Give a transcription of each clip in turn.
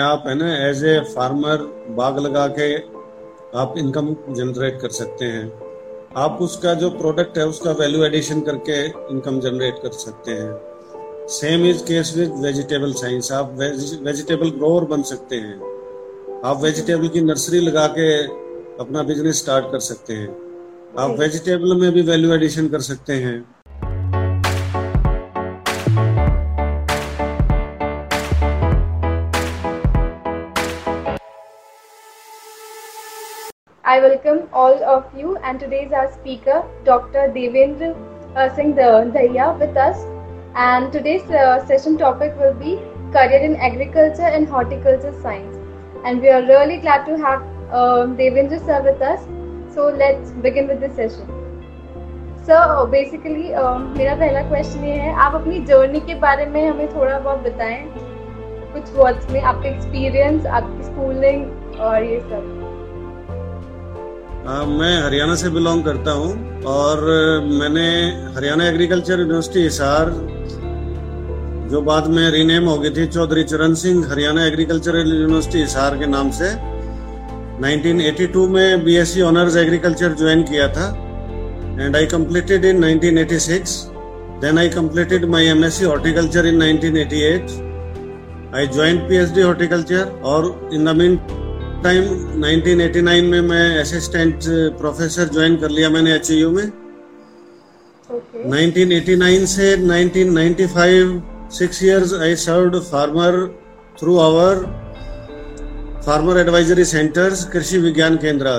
आप है ना एज ए फार्मर बाग लगा के आप इनकम जनरेट कर सकते हैं। आप उसका जो प्रोडक्ट है उसका वैल्यू एडिशन करके इनकम जनरेट कर सकते हैं। Same is case with vegetable science आप वेजिटेबल ग्रोअर बन सकते हैं। आप वेजिटेबल की नर्सरी लगा के अपना बिज़नेस स्टार्ट कर सकते हैं। आप वेजिटेबल में भी वैल्यू एडिशन कर सकते हैं। I welcome all of you and today's our speaker, Dr. Devendra uh, Singh Dahiya with us. And today's uh, session topic will be career in agriculture and horticulture science. And we are really glad to have uh, Devendra sir with us. So let's begin with the session. Sir basically uh, मेरा पहला question ये है आप अपनी journey के बारे में हमें थोड़ा बहुत बताएँ कुछ वर्ड्स में आपका एक्सपीरियंस आपकी स्कूलिंग और ये सब मैं हरियाणा से बिलोंग करता हूँ और मैंने हरियाणा एग्रीकल्चर यूनिवर्सिटी हिसार, जो बाद में रीनेम हो गई थी, चौधरी चरण सिंह हरियाणा एग्रीकल्चरल यूनिवर्सिटी हिसार के नाम से 1982 में बीएससी ऑनर्स एग्रीकल्चर ज्वाइन किया था and I completed in 1986 then I completed my MSc horticulture in 1988 I join PhD horticulture और इन द मीन टाइम 1989 में मैं असिस्टेंट प्रोफेसर ज्वाइन कर लिया मैंने एच में okay. 1989 से 1995 six years I served farmer through our farmer advisory centres Krishi Vigyan Kendra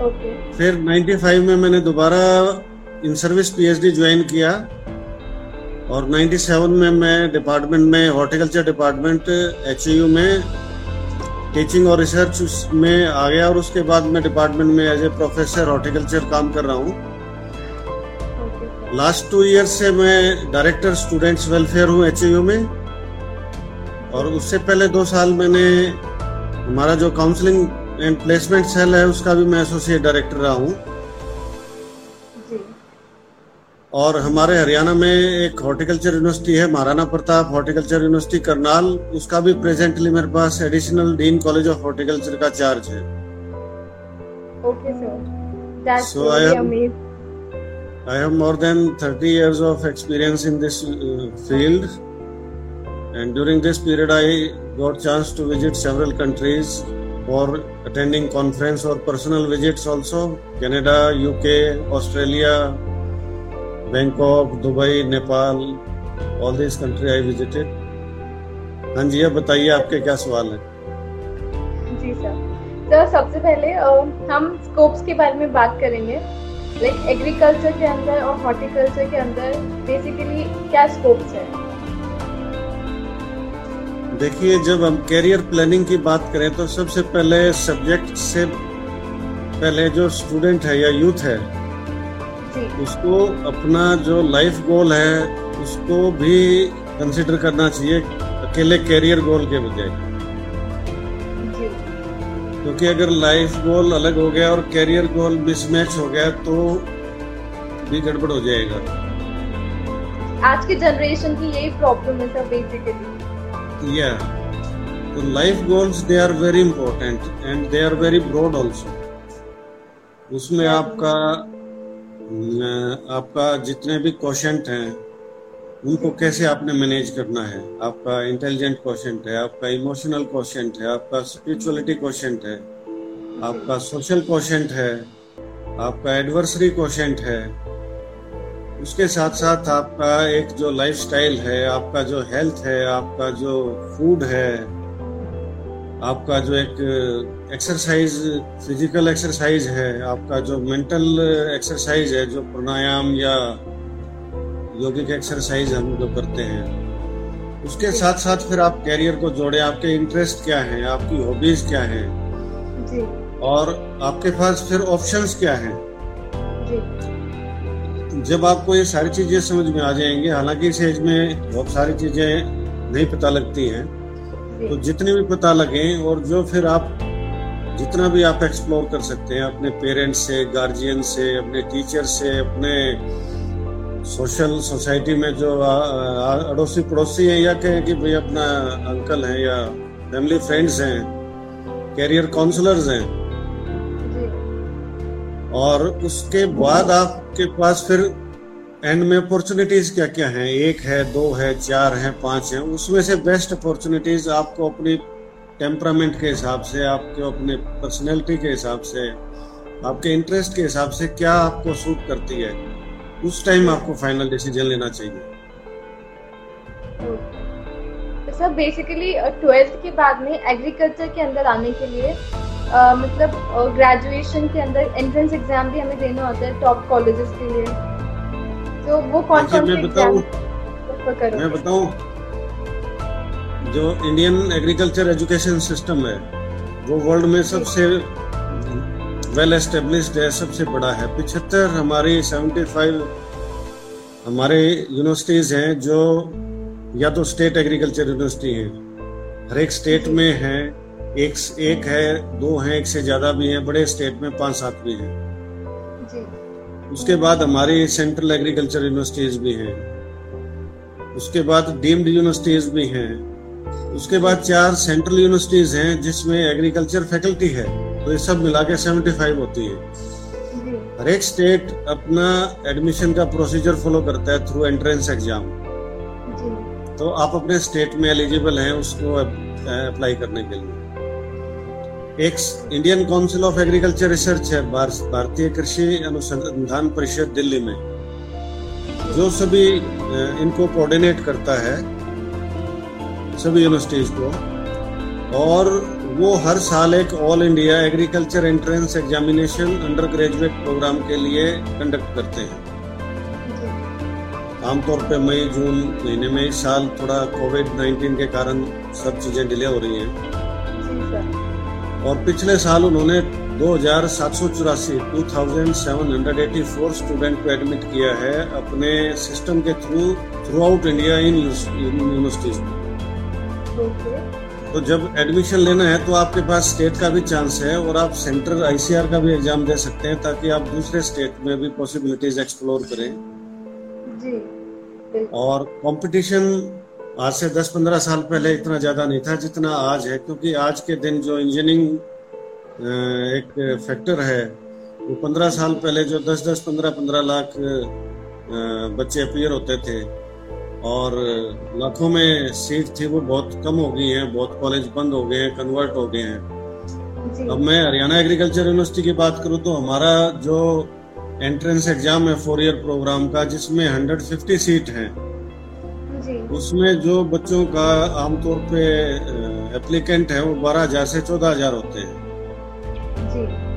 okay. फिर 95 में मैंने दोबारा इन सर्विस पीएचडी ज्वाइन किया और 97 में मैं डिपार्टमेंट में हॉर्टिकल्चर डिपार्टमेंट एच में टीचिंग और रिसर्च में आ गया और उसके बाद मैं डिपार्टमेंट में एज ए प्रोफेसर हॉर्टिकल्चर काम कर रहा हूँ। लास्ट टू ईयर से मैं डायरेक्टर स्टूडेंट्स वेलफेयर हूँ एच में। और उससे पहले दो साल मैंने हमारा जो काउंसलिंग एंड प्लेसमेंट सेल है, उसका भी मैं एसोसिएट डायरेक्टर रहा हूँ। और हमारे हरियाणा में एक हॉर्टिकल्चर यूनिवर्सिटी है महाराणा प्रताप हॉर्टिकल्चर यूनिवर्सिटी करनाल उसका भी प्रेजेंटली मेरे पास additional dean college of horticulture का चार्ज है. That's So really I am- I have more than 30 years of experience in this uh, field and during this period I got chance to visit several countries for attending conference or personal visits also Canada, UK, Australia, Bangkok, Dubai Nepal all this country I visited हाँ जी अब बताइए आपके क्या सवाल है? जी sir. Sir सबसे पहले हम स्कोप्स के बारे में बात करेंगे। लाइक एग्रीकल्चर के अंदर और हॉर्टिकल्चर के अंदर बेसिकली क्या स्कोप्स है? देखिए जब हम कैरियर प्लानिंग की बात करें तो सबसे पहले सब्जेक्ट से पहले जो स्टूडेंट है या यूथ है उसको अपना जो लाइफ गोल है उसको भी कंसिडर करना चाहिए अकेले कैरियर गोल के बजाय। क्योंकि अगर लाइफ गोल अलग हो गया और कैरियर गोल मिसमैच हो गया तो भी गड़बड़ हो जाएगा। आज की जनरेशन की यही प्रॉब्लम है सर बेसिकली या तो life goals they are very important and they are very broad also उसमें आपका आपका जितने भी क्वेश्चन हैं, उनको कैसे आपने मैनेज करना है? आपका इंटेलिजेंट क्वेश्चन है, आपका इमोशनल क्वेश्चन है, आपका स्पिरिचुअलिटी क्वेश्चन है, आपका सोशल क्वेश्चन है, आपका एडवर्सरी क्वेश्चन है। उसके साथ साथ आपका एक जो लाइफस्टाइल है, आपका जो हेल्थ है, आपका जो फ़ूड है आपका जो एक एक्सरसाइज फ़िज़िकल एक्सरसाइज है आपका जो मेंटल एक्सरसाइज है जो प्राणायाम या योगिक एक्सरसाइज हम जो करते हैं उसके साथ साथ फिर आप कैरियर को जोड़े। आपके इंटरेस्ट क्या हैं? आपकी हॉबीज क्या हैं? और आपके पास फिर ऑप्शंस क्या हैं? जब आपको ये सारी चीज़ें समझ में आ जाएँगे हालाँकि इस एज में बहुत सारी चीज़ें नहीं पता लगती हैं तो जितनी भी पता लगे और जो फिर आप जितना भी आप एक्सप्लोर कर सकते हैं अपने पेरेंट्स से गार्जियन से अपने टीचर से अपने सोशल सोसाइटी में जो अड़ोसी पड़ोसी हैं या कहें कि भाई अपना अंकल हैं या फैमिली फ्रेंड्स हैं कैरियर काउंसलर्स हैं। और उसके बाद आपके पास फिर एंड में अपॉर्चुनिटीज़ क्या क्या हैं? एक है दो है चार है पाँच है। उसमें से बेस्ट अपॉर्चुनिटीज़ आपको अपनी टेम्परामेंट के हिसाब से आपके अपने पर्सनैलिटी के हिसाब से आपके इंटरेस्ट के हिसाब से क्या आपको सूट करती है उस टाइम आपको फाइनल डिसीज़न लेना चाहिए। सर बेसिकली ट्वेल्थ के बाद में एग्रीकल्चर के अंदर आने के लिए uh, मतलब ग्रेजुएशन के अंदर एंट्रेंस एग्ज़ाम भी हमें देना होता है टॉप कॉलेजेस के लिए। तो वो कौन मैं बताऊँ? जो इंडियन एग्रीकल्चर एजुकेशन सिस्टम है वो वर्ल्ड में सबसे वेल एस्टेब्लिश्ड है सबसे बड़ा है। पिछहत्तर हमारी सेवेंटी फाइव हमारे यूनिवर्सिटीज हैं जो या तो स्टेट एग्रीकल्चर यूनिवर्सिटी है। हर एक स्टेट में है एक एक है दो हैं एक से ज़्यादा भी हैं बड़े स्टेट में पाँच सात भी हैं। उसके बाद हमारे सेंट्रल एग्रीकल्चर यूनिवर्सिटीज भी हैं। उसके बाद डीम्ड यूनिवर्सिटीज भी हैं। उसके बाद चार सेंट्रल यूनिवर्सिटीज हैं जिसमें एग्रीकल्चर फैकल्टी है। तो ये सब मिला के सेवेंटी फाइव होती है। हर एक स्टेट अपना एडमिशन का प्रोसीजर फॉलो करता है थ्रू एंट्रेंस एग्ज़ाम तो आप अपने स्टेट में एलिजिबल हैं उसको अप्लाई करने के लिए। एक Indian council of agriculture research है भारतीय कृषि अनुसंधान परिषद दिल्ली में। जो सभी इनको कोऑर्डिनेट करता है, सभी यूनिवर्सिटीज को, और वो हर साल एक all India agriculture entrance examination undergraduate programme के लिए कंडक्ट करते हैं। आमतौर पे मई, जून महीने में इस साल थोड़ा कोविड 19 के कारण सब चीज़ें डिले हो रही हैं। और पिछले साल उन्होंने दो हज़ार सात सौ चौरासी two thousand seven hundred eighty four student को एडमिट किया है अपने सिस्टम के through throughout India in universities में तो जब एडमिशन लेना है तो आपके पास स्टेट का भी चांस है और आप सेंट्रल आईसीआर का भी एग्ज़ाम दे सकते हैं ताकि आप दूसरे स्टेट में भी पॉसिबिलिटीज एक्सप्लोर करें। जी और कंपटीशन आज से 10-15 साल पहले इतना ज़्यादा नहीं था जितना आज है क्योंकि आज के दिन जो इंजीनियरिंग एक फैक्टर है वो 15 साल पहले जो 10-10 15-15 लाख बच्चे अपियर होते थे और लाखों में सीट थी वो बहुत कम हो गई हैं बहुत कॉलेज बंद हो गए हैं कन्वर्ट हो गए हैं। अब मैं हरियाणा एग्रीकल्चर यूनिवर्सिटी की बात करूँ तो हमारा जो एंट्रेंस एग्ज़ाम है फोर ईयर प्रोग्राम का जिसमें 150 सीट हैं। उसमें जो बच्चों का आमतौर पे एप्लीकेंट है वो बारह हज़ार से चौदह हज़ार होते हैं।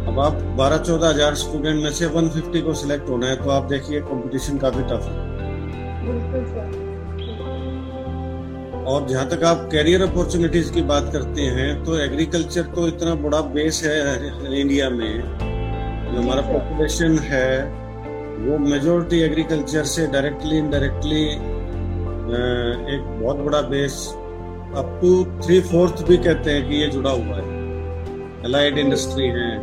अब आप बारह चौदह हज़ार स्टूडेंट में से 150 को सिलेक्ट होना है तो आप देखिए कंपटीशन काफ़ी टफ है। और जहाँ तक आप कैरियर अपॉर्चुनिटीज़ की बात करते हैं तो एग्रीकल्चर तो इतना बड़ा बेस है इंडिया में। जो हमारा पॉपुलेशन है वो मेजोरिटी एग्रीकल्चर से डायरेक्टली इनडायरेक्टली एक बहुत बड़ा base up to three fourth भी कहते हैं कि ये जुड़ा हुआ है। अलाइड इंडस्ट्री है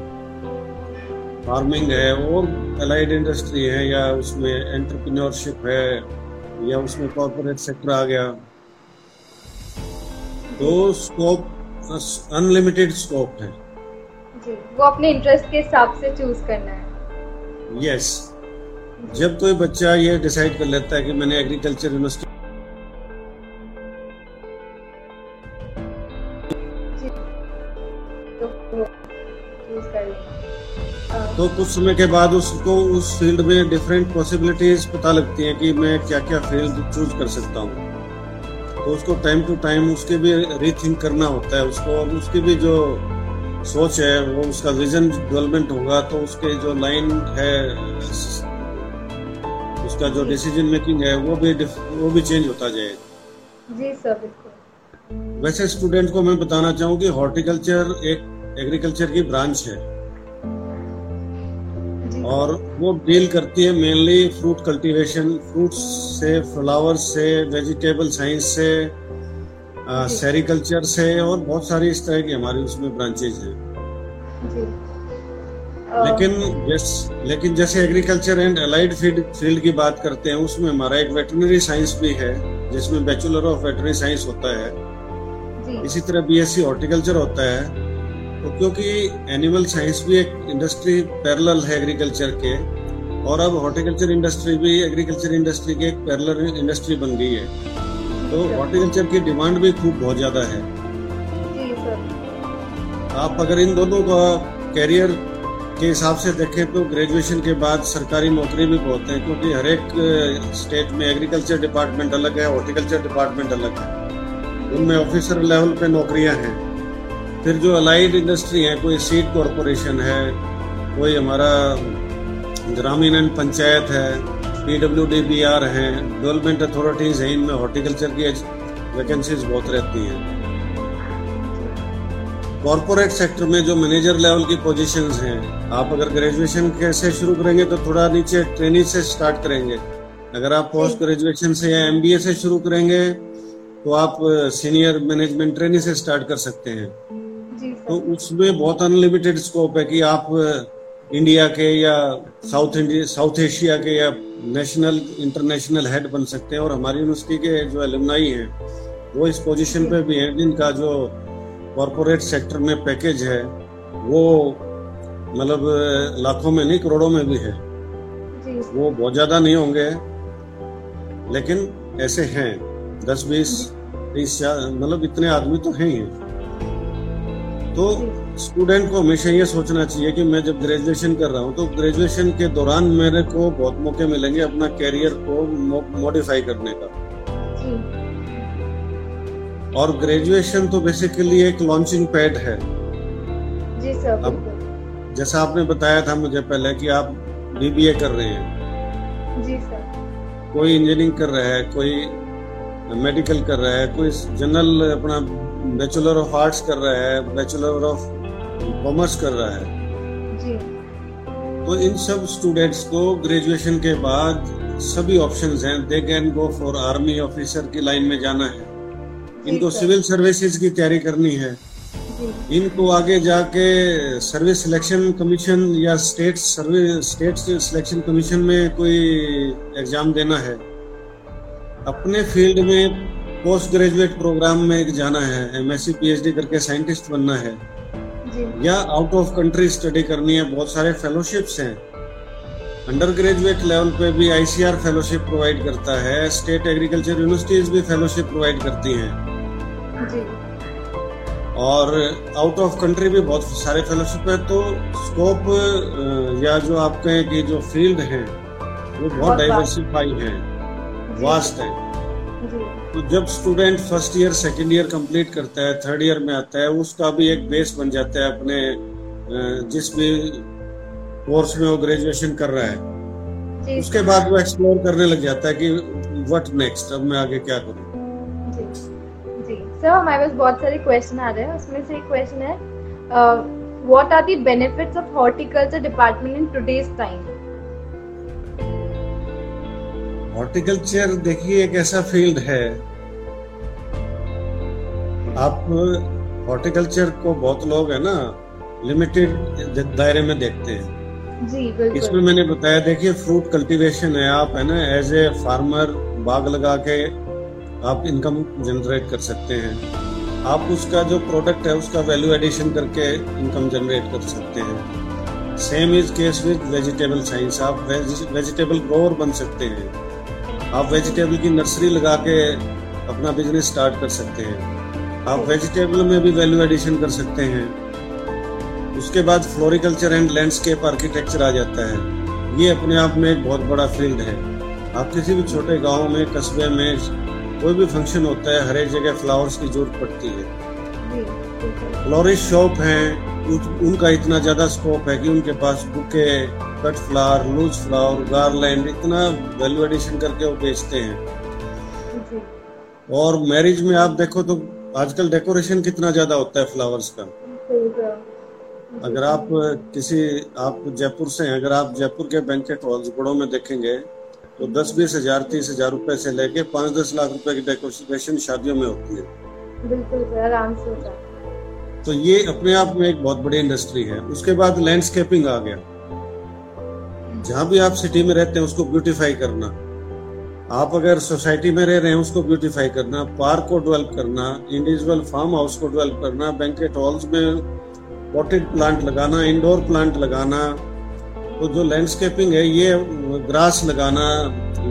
फ़ार्मिंग है और अलाइड इंडस्ट्री है या उसमें एंटरप्रेन्योरशिप है या उसमें कॉरपोरेट सेक्टर आ गया। तो स्कोप अनलिमिटेड स्कोप है। जी वो अपने इंटरेस्ट के हिसाब से चूज़ करना है। Yes yes. जब कोई बच्चा ये डिसाइड कर लेता है कि मैंने एग्रीकल्चर यूनिवर्सिटी तो कुछ समय के बाद उसको उस फ़ील्ड में डिफरेंट पॉसिबिलिटीज पता लगती हैं कि मैं क्या क्या फ़ील्ड चूज़ कर सकता हूँ। तो उसको टाइम टू टाइम उसके भी रीथिंक करना होता है उसको और उसकी भी जो सोच है वो उसका विजन डेवलपमेंट होगा तो उसके जो लाइन है उसका जो डिसीज़न मेकिंग है वो भी वो भी चेंज होता जाएगा जी सर बिल्कुल। वैसे स्टूडेंट को मैं बताना चाहूँ कि हॉर्टिकल्चर एक एग्रीकल्चर की ब्रांच है। और वो डील करती है मेनली फ्रूट कल्टीवेशन फ्रूट्स से फ्लावर्स से वेजिटेबल साइंस से सेरिकल्चर से और बहुत सारी इस तरह की हमारी उसमें ब्रांचेज हैं। लेकिन जैस, लेकिन जैसे agriculture and allied field field की बात करते हैं उसमें हमारा एक वेटनरी साइंस भी है जिसमें बैचलर ऑफ़ वेटनरी साइंस होता है। इसी तरह बीएससी हॉर्टिकल्चर होता है। तो क्योंकि एनिमल साइंस भी एक इंडस्ट्री पैरेलल है एग्रीकल्चर के और अब हॉर्टिकल्चर इंडस्ट्री भी एग्रीकल्चर इंडस्ट्री की एक पैरेलल इंडस्ट्री बन गई है। तो हॉर्टिकल्चर की डिमांड भी खूब बहुत ज़्यादा है। आप अगर इन दोनों का कैरियर के हिसाब से देखें तो ग्रेजुएशन के बाद सरकारी नौकरी भी बहुत है क्योंकि हर एक स्टेट में एग्रीकल्चर डिपार्टमेंट अलग है हॉर्टिकल्चर डिपार्टमेंट अलग है। उनमें ऑफिसर लेवल पे नौकरियाँ हैं। फिर जो अलाइड इंडस्ट्री है कोई सीड कॉरपोरेशन है कोई हमारा ग्रामीण एंड पंचायत है पीडब्ल्यू डी बी आर है डेवलपमेंट अथॉरिटीज हैं इनमें हॉर्टिकल्चर की वैकेंसीज बहुत रहती हैं। कॉरपोरेट सेक्टर में जो मैनेजर लेवल की पोजीशंस हैं आप अगर ग्रेजुएशन कैसे शुरू करेंगे तो थोड़ा नीचे ट्रेनिंग से स्टार्ट करेंगे। अगर आप पोस्ट ग्रेजुएशन से या एमबीए से शुरू करेंगे तो आप सीनियर मैनेजमेंट ट्रेनिंग से स्टार्ट कर सकते हैं। तो उसमें बहुत अनलिमिटेड स्कोप है कि आप इंडिया के या साउथ इंडिया साउथ एशिया के या नेशनल इंटरनेशनल हेड बन सकते हैं और हमारी यूनिवर्सिटी के जो एलमनाई हैं वो इस पोजीशन पे भी हैं जिनका जो कॉरपोरेट सेक्टर में पैकेज है वो मतलब लाखों में नहीं करोड़ों में भी है। वो बहुत ज़्यादा नहीं होंगे लेकिन ऐसे हैं दस बीस तीस मतलब इतने आदमी तो हैं ही। तो स्टूडेंट को हमेशा ये सोचना चाहिए कि मैं जब ग्रेजुएशन कर रहा हूँ तो ग्रेजुएशन के दौरान मेरे को बहुत मौके मिलेंगे अपना कैरियर को मॉडिफाई करने का। और ग्रेजुएशन तो बेसिकली एक लॉन्चिंग पैड है। जी सर अब जैसा आपने बताया था मुझे पहले कि आप बीबीए कर रहे हैं। जी सर। कोई इंजीनियरिंग कर रहा है कोई मेडिकल कर रहा है कोई जनरल अपना बैचलर ऑफ़ आर्ट्स कर रहा है बैचलर ऑफ़ कॉमर्स कर रहा है। जी। तो इन सब स्टूडेंट्स को ग्रेजुएशन के बाद सभी ऑप्शंस हैं। They can go for army officer की लाइन में जाना है। इनको सिविल सर्विसेज़ की तैयारी करनी है। इनको आगे जाके सर्विस सिलेक्शन कमीशन या state service state selection commission में कोई एग्ज़ाम देना है। अपने फ़ील्ड में पोस्ट ग्रेजुएट प्रोग्राम में जाना है M S C P H D करके साइंटिस्ट बनना है या आउट ऑफ़ कंट्री स्टडी करनी है बहुत सारे फेलोशिप्स हैं। अंडर ग्रेजुएट लेवल पे भी आईसीआर फेलोशिप प्रोवाइड करता है स्टेट एग्रीकल्चर यूनिवर्सिटीज भी फेलोशिप प्रोवाइड करती हैं। जी। और आउट ऑफ़ कंट्री भी बहुत सारे फेलोशिप है तो स्कोप या जो आप कहें कि जो फ़ील्ड है वो बहुत डाइवर्सिफाई है वास्ट है। तो जब student first year second year complete करता है थर्ड ईयर में आता है उसका भी एक बेस बन जाता है अपने जिस भी कोर्स में वो ग्रेजुएशन कर रहा है। उसके बाद वो एक्सप्लोर करने लग जाता है कि व्हाट नेक्स्ट अब मैं आगे क्या करूँ। सर हमारे पास बहुत सारे क्वेश्चन आ रहे हैं उसमें से एक क्वेश्चन है what are the benefits of horticulture department in today's time horticulture देखिए एक ऐसा फ़ील्ड है। आप हॉर्टिकल्चर को बहुत लोग है ना लिमिटेड दायरे में देखते हैं। जी इसमें मैंने बताया देखिए फ्रूट कल्टीवेशन है आप है ना एज ए फार्मर बाग लगा के आप इनकम जनरेट कर सकते हैं। आप उसका जो प्रोडक्ट है उसका वैल्यू एडिशन करके इनकम जनरेट कर सकते हैं। Same is case with vegetable science आप वेजिटेबल ग्रोअर बन सकते हैं। आप वेजिटेबल की नर्सरी लगा के अपना बिज़नेस स्टार्ट कर सकते हैं। आप वेजिटेबल में भी वैल्यू एडिशन कर सकते हैं। उसके बाद फ्लोरिकल्चर एंड लैंडस्केप आर्किटेक्चर आ जाता है। ये अपने आप में एक बहुत बड़ा फ़ील्ड है। आप किसी भी छोटे गाँव में कस्बे में कोई भी फ़ंक्शन होता है हर एक जगह फ्लावर्स की ज़रूरत पड़ती है। फ्लोरिश शॉप हैं उनका इतना ज़्यादा स्कोप है कि उनके पास bouquet cut flower loose flower garland इतना वैल्यू एडिशन करके वो बेचते हैं। और मैरिज में आप देखो तो आजकल डेकोरेशन कितना ज़्यादा होता है फ्लावर्स का। अगर आप किसी आप जयपुर से हैं अगर आप जयपुर के बैंकेट हॉल्स बड़ों में देखेंगे तो दस बीस हज़ार तीस हज़ार रुपए से लेके पाँच दस लाख रुपए की डेकोरेशन शादियों में होती है। बिल्कुल आराम से होता है। तो ये अपने आप में एक बहुत बड़ी इंडस्ट्री है। उसके बाद लैंडस्केपिंग आ गया। जहाँ भी आप सिटी में रहते हैं, उसको ब्यूटीफाई करना। आप अगर सोसाइटी में रह रहे हैं, उसको ब्यूटीफाई करना। पार्क को डेवलप करना इंडिविजुअल फार्म हाउस को डेवलप करना बैंकेट हॉल्स में पॉटेड प्लांट लगाना इंडोर प्लांट लगाना। तो जो लैंडस्केपिंग है, ये ग्रास लगाना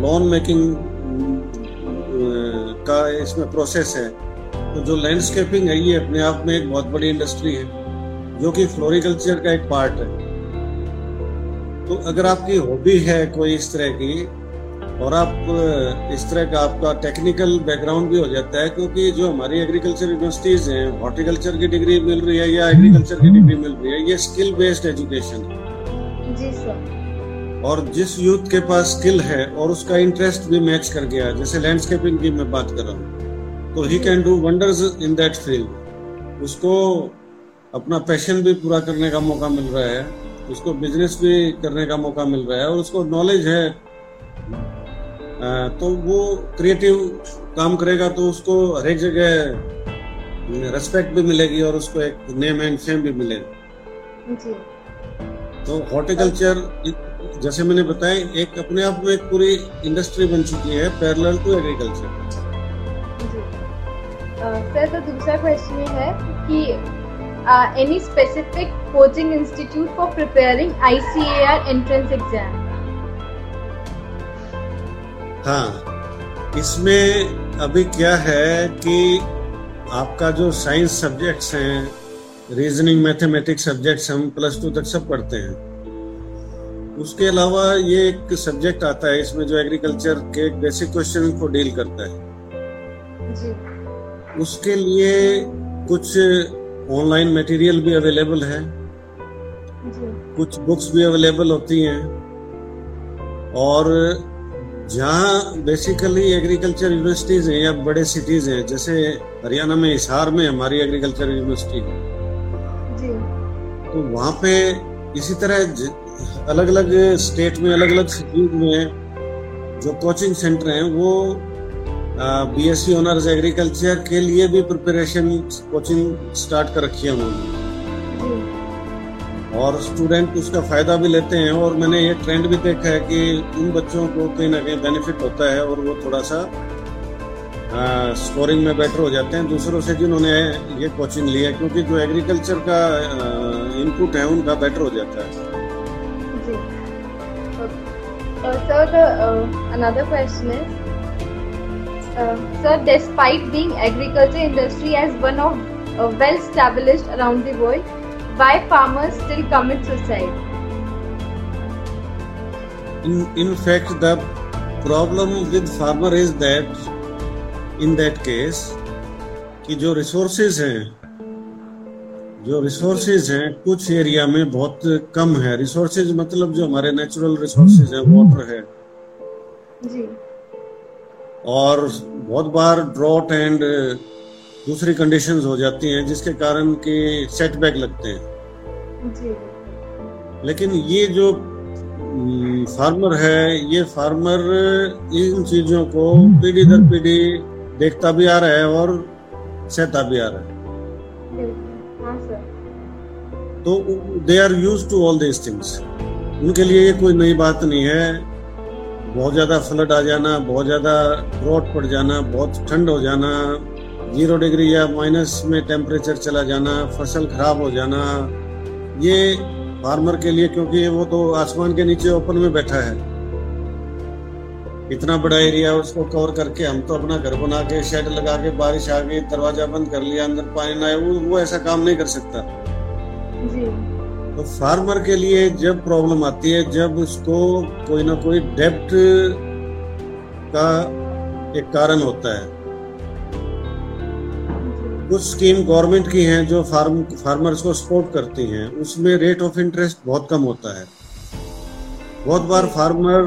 लॉन मेकिंग का इसमें प्रोसेस है। तो जो लैंडस्केपिंग है ये अपने आप में एक बहुत बड़ी इंडस्ट्री है जो कि फ्लोरिकल्चर का एक पार्ट है। तो अगर आपकी हॉबी है कोई इस तरह की और आप इस तरह का आपका टेक्निकल बैकग्राउंड भी हो जाता है क्योंकि जो हमारी एग्रीकल्चर यूनिवर्सिटीज हैं हॉर्टिकल्चर की डिग्री मिल रही है या एग्रीकल्चर की डिग्री मिल रही है ये स्किल बेस्ड एजुकेशन है। जी सर। और जिस यूथ के पास स्किल है और उसका इंटरेस्ट भी मैच कर गया जैसे लैंडस्केपिंग की मैं बात कर रहा हूँ। तो he can do wonders in that field उसको अपना पैशन भी पूरा करने का मौका मिल रहा है उसको बिज़नेस भी करने का मौका मिल रहा है और उसको नॉलेज है तो वो क्रिएटिव काम करेगा तो उसको हर एक जगह रेस्पेक्ट भी मिलेगी और उसको एक नेम एंड फेम भी मिलेगा। तो हॉर्टिकल्चर जैसे मैंने बताया एक अपने आप में एक पूरी इंडस्ट्री बन चुकी है पैरेलल टू एग्रीकल्चर सर तो दूसरा क्वेश्चन ये है कि any specific coaching institute for preparing ICAR entrance exam हाँ इसमें अभी क्या है कि आपका जो साइंस सब्जेक्ट्स हैं रीजनिंग मैथमेटिक्स सब्जेक्ट्स हम प्लस टू तक सब पढ़ते हैं। उसके अलावा ये एक सब्जेक्ट आता है इसमें जो एग्रीकल्चर के बेसिक क्वेश्चन को डील करता है। जी। उसके लिए कुछ ऑनलाइन मटेरियल भी अवेलेबल है। जी। कुछ बुक्स भी अवेलेबल होती हैं। और जहाँ बेसिकली एग्रीकल्चर यूनिवर्सिटीज हैं या बड़े सिटीज़ हैं जैसे हरियाणा में हिसार में हमारी एग्रीकल्चर यूनिवर्सिटी है। तो वहाँ पे इसी तरह अलग अलग स्टेट में अलग अलग सिटीज़ में जो कोचिंग सेंटर हैं वो बीएससी ऑनर्स एग्रीकल्चर के लिए भी प्रिपरेशन कोचिंग स्टार्ट कर रखी है उन्होंने। और स्टूडेंट उसका फ़ायदा भी लेते हैं और मैंने ये ट्रेंड भी देखा है कि उन बच्चों को कहीं ना कहीं बेनिफिट होता है और वो थोड़ा सा स्कोरिंग में बेटर हो जाते हैं। दूसरों से जिन्होंने ये कोचिंग ली है क्योंकि जो एग्रीकल्चर का इनपुट है उनका बेटर हो जाता है। जी। uh, sir the uh, another question is uh, sir despite being agriculture industry as one of uh, well established around the world why farmers still commit suicide in in fact the problem with farmer is that in that case कि जो resources हैं जो resources हैं कुछ area में बहुत कम है resources मतलब जो हमारे नेचुरल रिसोर्सेज हैं वाटर है जी और बहुत बार ड्रॉट एंड दूसरी कंडीशंस हो जाती हैं जिसके कारण कि सेटबैक लगते हैं। जी। लेकिन ये जो फार्मर है ये फार्मर इन चीज़ों को पीढ़ी दर पीढ़ी देखता भी आ रहा है और सहता भी आ रहा है। हाँ तो they are use to all this things उनके लिए ये कोई नई बात नहीं है। बहुत ज़्यादा फ्लड आ जाना, बहुत ज़्यादा ड्रॉट पड़ जाना, बहुत ठंड हो जाना ज़ीरो डिग्री या माइनस में टेम्परेचर चला जाना, फ़सल खराब हो जाना, ये फार्मर के लिए क्योंकि वो तो आसमान के नीचे ओपन में बैठा है। इतना बड़ा एरिया उसको कवर करके हम तो अपना घर बना के शेड लगा के, बारिश आ गई, दरवाज़ा बंद कर लिया, अंदर पानी ना आए वो वो ऐसा काम नहीं कर सकता। जी। तो फार्मर के लिए जब प्रॉब्लम आती है, जब उसको कोई ना कोई डेप्ट का एक कारण होता है। कुछ स्कीम गवर्नमेंट की हैं जो फार्म, फार्मर्स को सपोर्ट करती हैं। उसमें रेट ऑफ़ इंटरेस्ट बहुत कम होता है। बहुत बार फार्मर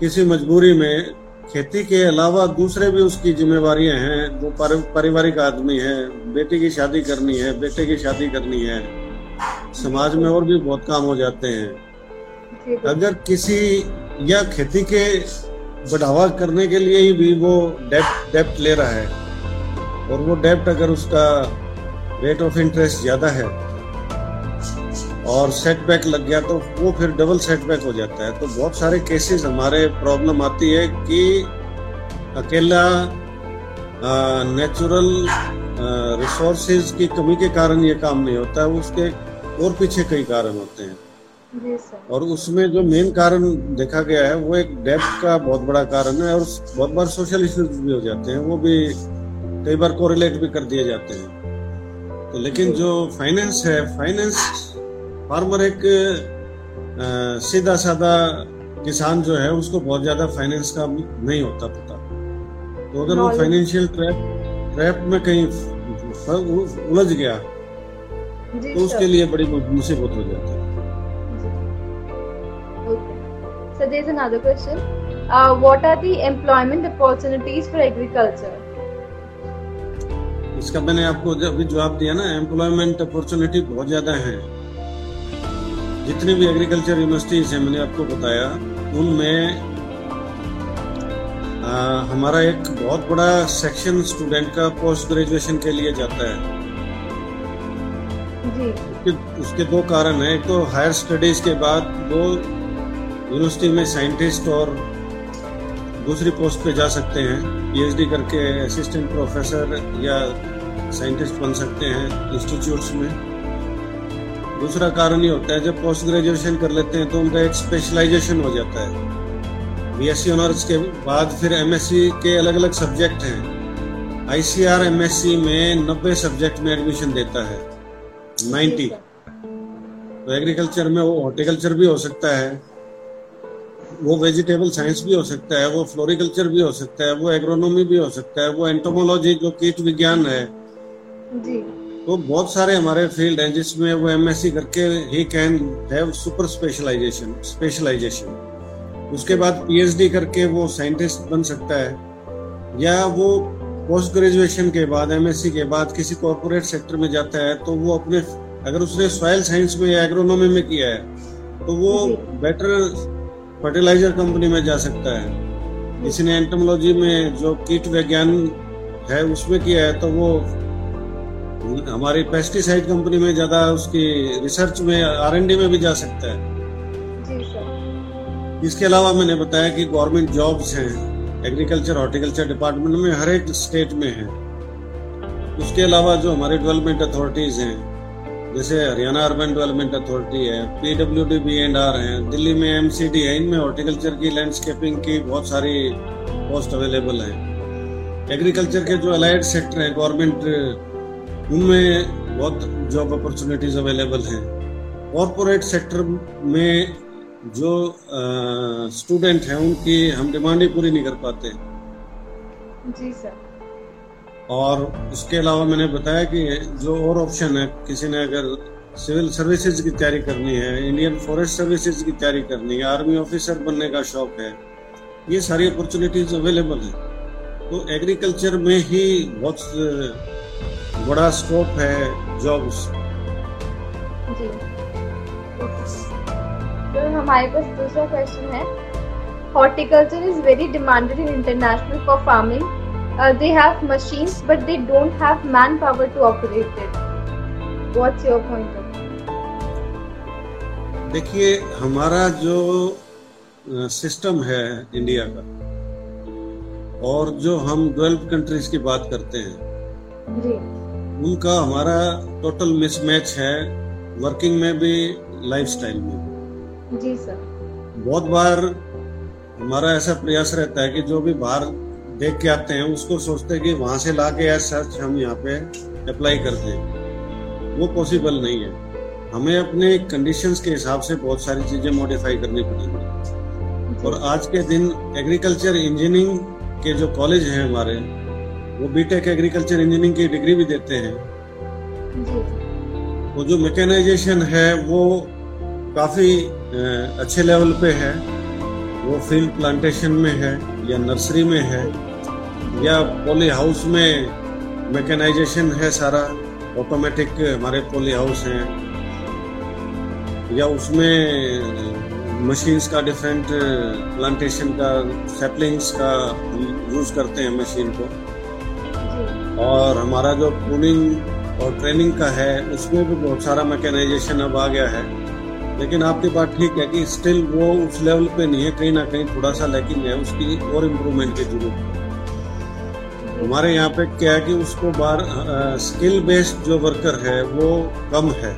किसी मजबूरी में खेती के अलावा दूसरे भी उसकी जिम्मेवारियाँ हैं। वो पारिवारिक आदमी है, बेटी की शादी करनी है, बेटे की शादी करनी है। समाज में और भी बहुत काम हो जाते हैं। अगर किसी या खेती के बढ़ावा करने के लिए ही भी वो डेप्ट डेप्ट ले रहा है, और वो डेप्ट अगर उसका रेट ऑफ़ इंटरेस्ट ज़्यादा है, और सेटबैक लग गया तो वो फिर डबल सेटबैक हो जाता है। तो बहुत सारे केसेस हमारे प्रॉब्लम आती है कि अकेला नेचुरल रिसोर्सेज की कमी के कारण ये काम नहीं होता है उसके और पीछे कई कारण होते हैं। और उसमें जो मेन कारण देखा गया है वो एक डेप्थ का बहुत बड़ा कारण है और बहुत बार सोशल इश्यूज़ भी हो जाते हैं वो भी कई बार कोरिलेट भी कर दिए जाते हैं। तो लेकिन जो। फाइनेंस है फाइनेंस फार्मर एक सीधा साधा किसान जो है उसको बहुत ज़्यादा फाइनेंस का नहीं होता पता। तो अगर वो फाइनेंशियल ट्रैप ट्रैप में कहीं उलझ गया तो उसके लिए बड़ी मुसीबत हो जाती है। So there's another question. Uh, what are the employment opportunities for agriculture? इसका मैंने आपको अभी जवाब दिया ना एम्प्लॉयमेंट अपॉर्चुनिटी बहुत ज़्यादा है। जितनी भी एग्रीकल्चर यूनिवर्सिटीज है मैंने आपको बताया उनमें हमारा एक बहुत बड़ा सेक्शन स्टूडेंट का पोस्ट ग्रेजुएशन के लिए जाता है। जी। उसके, दो कारण है। तो हायर स्टडीज़ के बाद वो यूनिवर्सिटी में साइंटिस्ट और दूसरी पोस्ट पे जा सकते हैं। पीएचडी करके असिस्टेंट प्रोफेसर या साइंटिस्ट बन सकते हैं इंस्टीट्यूट्स में। दूसरा कारण ये होता है जब पोस्ट ग्रेजुएशन कर लेते हैं तो उनका एक स्पेशलाइजेशन हो जाता है। बीएससी ऑनर्स के बाद फिर एमएससी के अलग अलग सब्जेक्ट हैं आईसीआर एमएससी में 90 सब्जेक्ट में एडमिशन देता है। 90 तो एग्रीकल्चर में वो हॉर्टिकल्चर भी हो सकता है वो वेजिटेबल साइंस भी हो सकता है वो फ्लोरिकल्चर भी हो सकता है वो एग्रोनॉमी भी हो सकता है वो एंटोमोलॉजी जो कीट विज्ञान है। जी। तो बहुत सारे हमारे फ़ील्ड हैं जिसमें वो एमएससी करके he can have super specialisation specialisation उसके बाद पीएचडी करके वो साइंटिस्ट बन सकता है या वो पोस्ट ग्रेजुएशन के बाद एमएससी के बाद किसी कॉरपोरेट सेक्टर में जाता है तो वो अपने अगर उसने सॉइल साइंस में या एग्रोनॉमी में किया है तो वो बेटर फर्टिलाइज़र कंपनी में जा सकता है। किसी ने एंटमोलॉजी में जो कीट विज्ञान है उसमें किया है तो वो हमारी पेस्टिसाइड कंपनी में ज़्यादा उसकी रिसर्च में आरएनडी में भी जा सकता है। इसके अलावा मैंने बताया कि गवर्नमेंट जॉब्स हैं। एग्रीकल्चर, हॉर्टिकल्चर डिपार्टमेंट में हर एक स्टेट में है। उसके अलावा जो हमारे डेवलपमेंट अथॉरिटीज हैं, जैसे हरियाणा अर्बन डेवलपमेंट अथॉरिटी है PW D B and R है, दिल्ली में एम सी डी है, इनमें हॉर्टिकल्चर की लैंडस्केपिंग की बहुत सारी पोस्ट अवेलेबल है। एग्रीकल्चर के जो अलाइड सेक्टर है गवर्नमेंट उनमें बहुत जॉब अपॉर्चुनिटीज़ अवेलेबल हैं। कॉरपोरेट सेक्टर में जो स्टूडेंट हैं उनकी हम डिमांड ही पूरी नहीं कर पाते। जी सर और उसके अलावा मैंने बताया कि जो और ऑप्शन है किसी ने अगर सिविल सर्विसेज़ की तैयारी करनी है इंडियन फॉरेस्ट सर्विसेज़ की तैयारी करनी है आर्मी ऑफिसर बनने का शौक है ये सारी अपॉर्चुनिटीज़ अवेलेबल है। तो एग्रीकल्चर में ही बहुत बड़ा स्कोप है जॉब्स जी। हमारे पास दूसरा क्वेश्चन है. Horticulture is very demanded in international for farming uh, they have machines but they don't have manpower to operate it. What's your point of देखिए हमारा जो सिस्टम है इंडिया का और जो हम डेवलप कंट्रीज़ की बात करते हैं जी। उनका हमारा टोटल मिसमैच है वर्किंग में भी लाइफस्टाइल में जी सर। बहुत बार हमारा ऐसा प्रयास रहता है कि जो भी बाहर देख के आते हैं उसको सोचते हैं कि वहाँ से ला के एज सच हम यहाँ पे अप्लाई कर दें वो पॉसिबल नहीं है। हमें अपने कंडीशंस के हिसाब से बहुत सारी चीज़ें मॉडिफाई करनी पड़ेंगी और आज के दिन एग्रीकल्चर इंजीनियरिंग के जो कॉलेज हैं हमारे वो बीटेक एग्रीकल्चर इंजीनियरिंग की डिग्री भी देते हैं। वो जो मैकेनाइजेशन है वो काफ़ी अच्छे लेवल पे है, वो फ़ील्ड प्लांटेशन में है, या नर्सरी में है, या पोली हाउस में मैकेनाइजेशन है सारा ऑटोमेटिक हमारे पोली हाउस हैं, या उसमें मशीन्स का डिफरेंट प्लांटेशन का सेपलिंग्स का यूज़ करते हैं मशीन को। और हमारा जो प्रूनिंग और ट्रेनिंग का है, उसमें भी बहुत सारा मैकेनाइजेशन अब आ गया है। लेकिन आपकी बात ठीक है कि स्टिल वो उस लेवल पे नहीं है कहीं ना कहीं थोड़ा सा लैकिंग है उसकी और इम्प्रूवमेंट की ज़रूरत है। हमारे यहाँ पे क्या है कि उसको बार स्किल बेस्ड जो वर्कर है वो कम है।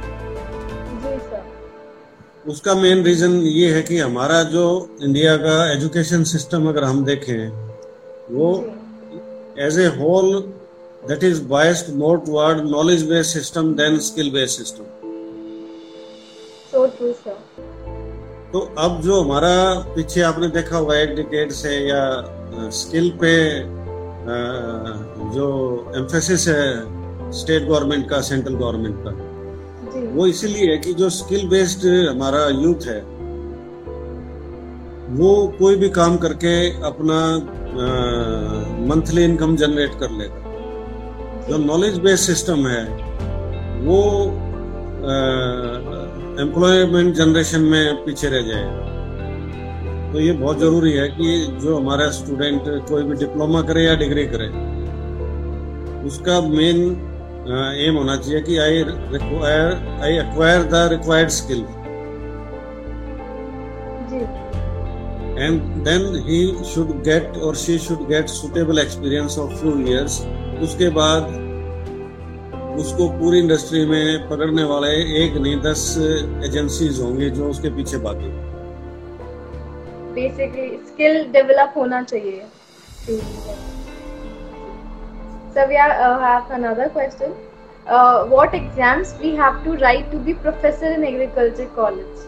उसका मेन रीजन ये है कि हमारा जो इंडिया का एजुकेशन सिस्टम अगर हम देखें वो as a whole that is biased more toward knowledge based system than skill based system तो अब जो हमारा पीछे आपने देखा हुआ एक डिकेड से या स्किल पे जो एम्फेसिस है स्टेट गवर्नमेंट का सेंट्रल गवर्नमेंट का। वो इसीलिए है कि जो स्किल बेस्ड हमारा यूथ है वो कोई भी काम करके अपना मंथली इनकम जनरेट कर लेगा। जो नॉलेज बेस्ड सिस्टम है वो एम्प्लॉयमेंट जनरेशन में पीछे रह जाएगा तो ये बहुत ज़रूरी है कि जो हमारा स्टूडेंट कोई भी डिप्लोमा करे या डिग्री करे उसका मेन एम होना चाहिए कि I require I acquire the required skill and then he should get or she should get suitable experience of few years उसके बाद उसको पूरी इंडस्ट्री में पकड़ने वाले एक नहीं दस एजेंसीज होंगे जो उसके पीछे भागेंगे बेसिकली स्किल डेवलप होना चाहिए So we are, uh, have another question. Uh, what exams we have to write to be professor in agriculture college?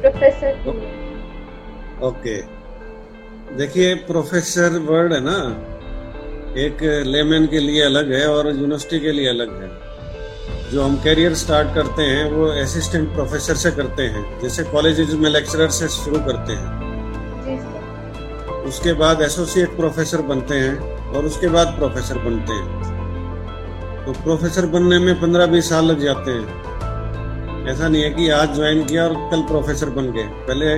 Professor. Okay okay. देखिए प्रोफेसर वर्ड है ना एक लेमन के लिए अलग है और यूनिवर्सिटी के लिए अलग है। जो हम कैरियर स्टार्ट करते हैं, वो असिस्टेंट प्रोफेसर से करते हैं। जैसे कॉलेज में लेक्चरर से शुरू करते हैं। उसके बाद एसोसिएट प्रोफेसर बनते हैं और उसके बाद प्रोफेसर बनते हैं। तो प्रोफेसर बनने में पंद्रह बीस साल लग जाते हैं। ऐसा नहीं है कि आज ज्वाइन किया और कल प्रोफेसर बन गए। पहले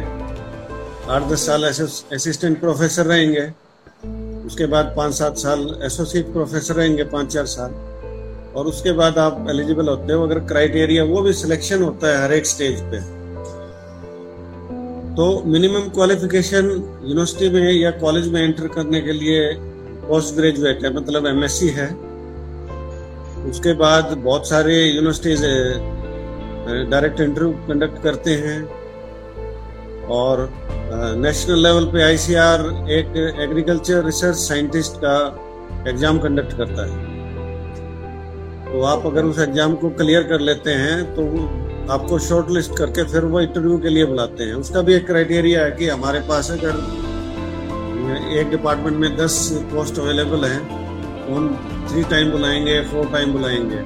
आठ दस साल असिस्टेंट प्रोफेसर रहेंगे। उसके बाद पाँच सात साल एसोसिएट प्रोफेसर रहेंगे, पाँच चार साल। और उसके बाद आप एलिजिबल होते हो, अगर क्राइटेरिया वो भी सिलेक्शन होता है हर एक स्टेज पे। तो मिनिमम क्वालिफिकेशन यूनिवर्सिटी में या कॉलेज में एंटर करने के लिए पोस्ट ग्रेजुएट है मतलब एमएससी है। उसके बाद बहुत सारे यूनिवर्सिटीज डायरेक्ट इंटरव्यू कंडक्ट करते हैं। और नेशनल लेवल पे आईसीआर एक एग्रीकल्चर रिसर्च साइंटिस्ट का एग्ज़ाम कंडक्ट करता है। तो आप अगर उस एग्ज़ाम को क्लियर कर लेते हैं तो आपको शॉर्ट लिस्ट करके फिर वो इंटरव्यू के लिए बुलाते हैं। उसका भी एक क्राइटेरिया है कि हमारे पास अगर एक डिपार्टमेंट में दस पोस्ट अवेलेबल हैं तो हम थ्री टाइम बुलाएँगे, फोर टाइम बुलाएँगे,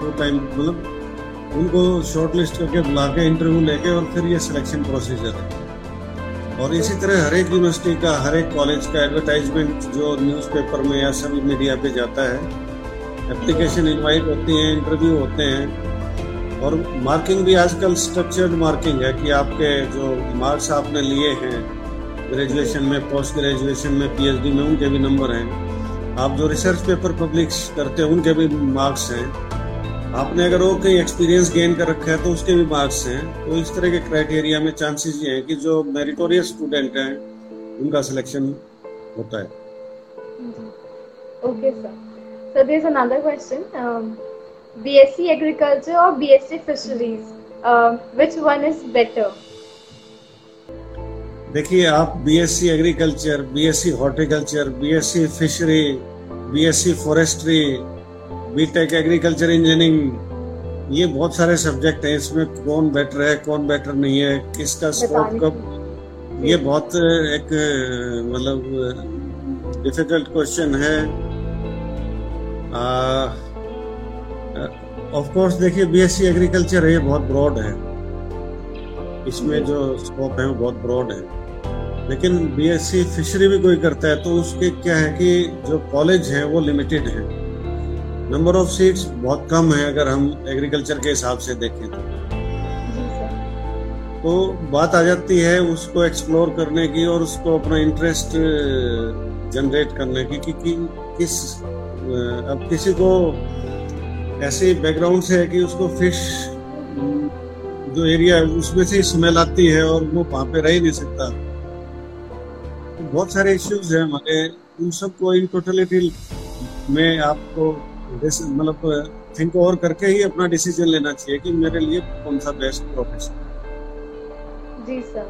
टू टाइम मतलब उनको शॉर्ट लिस्ट करके बुला के इंटरव्यू लेके और फिर ये सिलेक्शन प्रोसीजर है। और इसी तरह हर एक यूनिवर्सिटी का हर एक कॉलेज का एडवर्टाइजमेंट जो न्यूज़पेपर में या सभी मीडिया पे जाता है एप्लीकेशन इनवाइट होती हैं इंटरव्यू होते हैं, और मार्किंग भी आजकल स्ट्रक्चर्ड मार्किंग है कि आपके जो मार्क्स आपने लिए हैं ग्रेजुएशन में पोस्ट ग्रेजुएशन में पीएचडी में, उनके भी नंबर हैं। आप जो रिसर्च पेपर पब्लिश करते हैं, उनके भी मार्क्स हैं। आपने अगर वो कहीं एक्सपीरियंस गेन कर रखा है तो उसके भी मार्क्स हैं तो इस तरह के क्राइटेरिया में चांसेस ये हैं कि जो मेरिटोरियस स्टूडेंट हैं उनका सिलेक्शन होता है okay sir there's another question. Um, BSc Agriculture or BSc Fisheries? Um, which one is better? देखिए आप BSc agriculture BSc horticulture BSc fishery BSc forestry BTech agriculture engineering ये बहुत सारे सब्जेक्ट हैं। इसमें कौन बेटर है कौन बेटर नहीं है किसका स्कोप कब ये बहुत एक मतलब डिफ़िकल्ट क्वेश्चन है। ऑफ़ कोर्स देखिए बीएससी एग्रीकल्चर है ये बहुत ब्रॉड है। इसमें जो। स्कोप है वो बहुत ब्रॉड है। लेकिन बीएससी फिशरी भी कोई करता है तो उसके क्या है कि जो कॉलेज है वो लिमिटेड है। नंबर ऑफ़ सीट्स बहुत कम है अगर हम एग्रीकल्चर के हिसाब से देखें तो। तो बात आ जाती है उसको एक्सप्लोर करने की और उसको अपना इंटरेस्ट जनरेट करने की कि, कि किस अब किसी को ऐसे बैकग्राउंड से है कि उसको फ़िश जो एरिया है उसमें से स्मेल आती है और वो वहाँ पे रह ही नहीं सकता। तो बहुत सारे इश्यूज़ हैं हमारे उन सबको इन टोटलिटी में आपको मतलब थिंक ओवर करके ही अपना डिसीज़न लेना चाहिए कि मेरे लिए कौन सा बेस्ट प्रोफेशन जी सर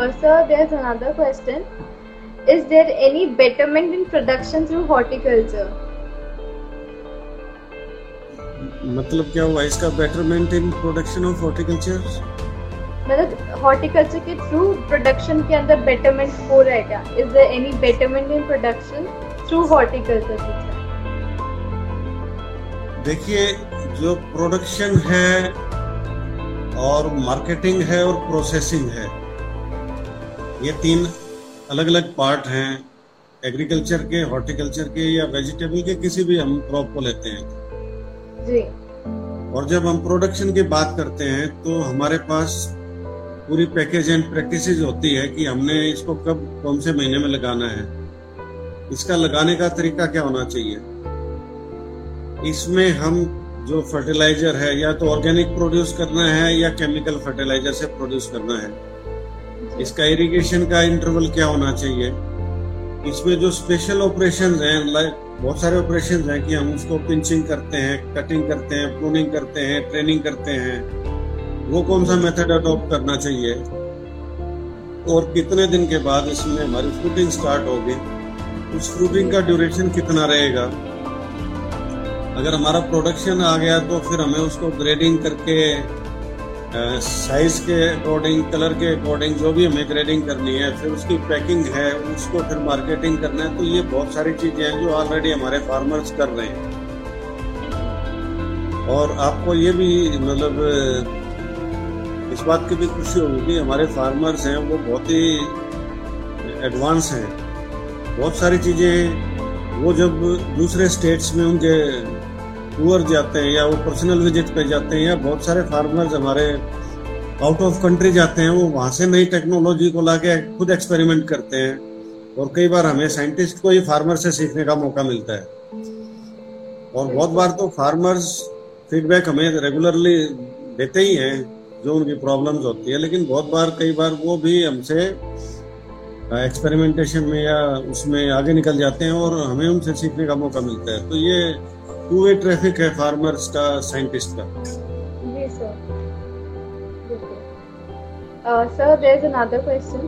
और sir there is another question is there any betterment in production through horticulture मतलब क्या हुआ? इसका betterment in production of horticulture मतलब हॉर्टिकल्चर के थ्रू प्रोडक्शन के अंदर बेटरमेंट हो रहा है क्या? Is there any betterment in production horticulture देखिए जो प्रोडक्शन है और मार्केटिंग है और प्रोसेसिंग है ये तीन अलग अलग पार्ट हैं। एग्रीकल्चर के हॉर्टिकल्चर के या वेजिटेबल के किसी भी हम क्रॉप को लेते हैं। जी। और जब हम प्रोडक्शन की बात करते हैं तो हमारे पास पूरी पैकेज एंड प्रैक्टिस होती है कि हमने इसको कब कौन से महीने में लगाना है। इसका लगाने का तरीका क्या होना चाहिए? इसमें हम जो फर्टिलाइज़र है, या तो ऑर्गेनिक प्रोड्यूस करना है, या केमिकल फर्टिलाइज़र से प्रोड्यूस करना है। इसका इरिगेशन का इंटरवल क्या होना चाहिए? इसमें जो स्पेशल ऑपरेशन हैं लाइक बहुत सारे ऑपरेशन हैं कि हम उसको पिंचिंग करते हैं कटिंग करते हैं प्रूनिंग करते हैं ट्रेनिंग करते हैं। वो कौन सा मेथड अडॉप्ट करना चाहिए? और कितने दिन के बाद इसमें हमारी फ्रूटिंग स्टार्ट होगी? उस फ्रूटिंग का ड्यूरेशन कितना रहेगा? अगर हमारा प्रोडक्शन आ गया तो फिर हमें उसको ग्रेडिंग करके साइज़ के अकॉर्डिंग कलर के अकॉर्डिंग जो भी हमें ग्रेडिंग करनी है, फिर उसकी पैकिंग है, उसको फिर मार्केटिंग करना है तो ये बहुत सारी चीज़ें हैं जो ऑलरेडी हमारे फार्मर्स कर रहे हैं। और आपको ये भी मतलब इस बात की भी खुशी होगी कि हमारे फार्मर्स हैं, वो बहुत ही एडवांस हैं। बहुत सारी चीज़ें वो जब दूसरे स्टेट्स में उनके टूर जाते हैं या वो पर्सनल विज़िट पे जाते हैं या बहुत सारे फार्मर्स हमारे आउट ऑफ़ कंट्री जाते हैं, वो वहाँ से नई टेक्नोलॉजी को लाके खुद एक्सपेरिमेंट करते हैं। और कई बार हमें साइंटिस्ट को ही फार्मर से सीखने का मौका मिलता है। और बहुत बार तो फार्मर्स फीडबैक हमें रेगुलरली देते ही हैं, जो उनकी प्रॉब्लम्स होती है। लेकिन बहुत बार, कई बार वो भी हमसे एक्सपेरिमेंटेशन में या उसमें आगे निकल जाते हैं और हमें उनसे सीखने का मौका मिलता है। तो ये टू वे ट्रैफ़िक है फार्मर्स का साइंटिस्ट का। जी sir sir there is another question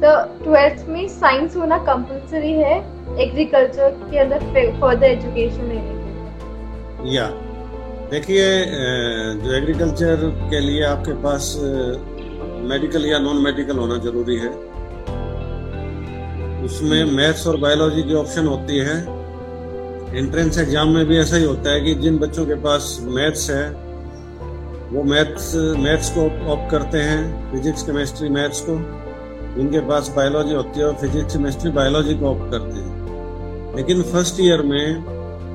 sir twelfth में साइंस होना कंपलसरी है एग्रीकल्चर के अंदर फर्दर एजुकेशन लेने के या देखिए जो एग्रीकल्चर के लिए आपके पास मेडिकल या नॉन मेडिकल होना ज़रूरी है। उसमें मैथ्स और बायोलॉजी की ऑप्शन होती है। एंट्रेंस एग्ज़ाम में भी ऐसा ही होता है कि जिन बच्चों के पास मैथ्स है, वो मैथ्स मैथ्स को ऑप्ट करते हैं फिजिक्स केमिस्ट्री मैथ्स को। जिनके पास बायोलॉजी होती है वो फिजिक्स केमिस्ट्री बायोलॉजी को ऑप्ट करते हैं। लेकिन फ़र्स्ट ईयर में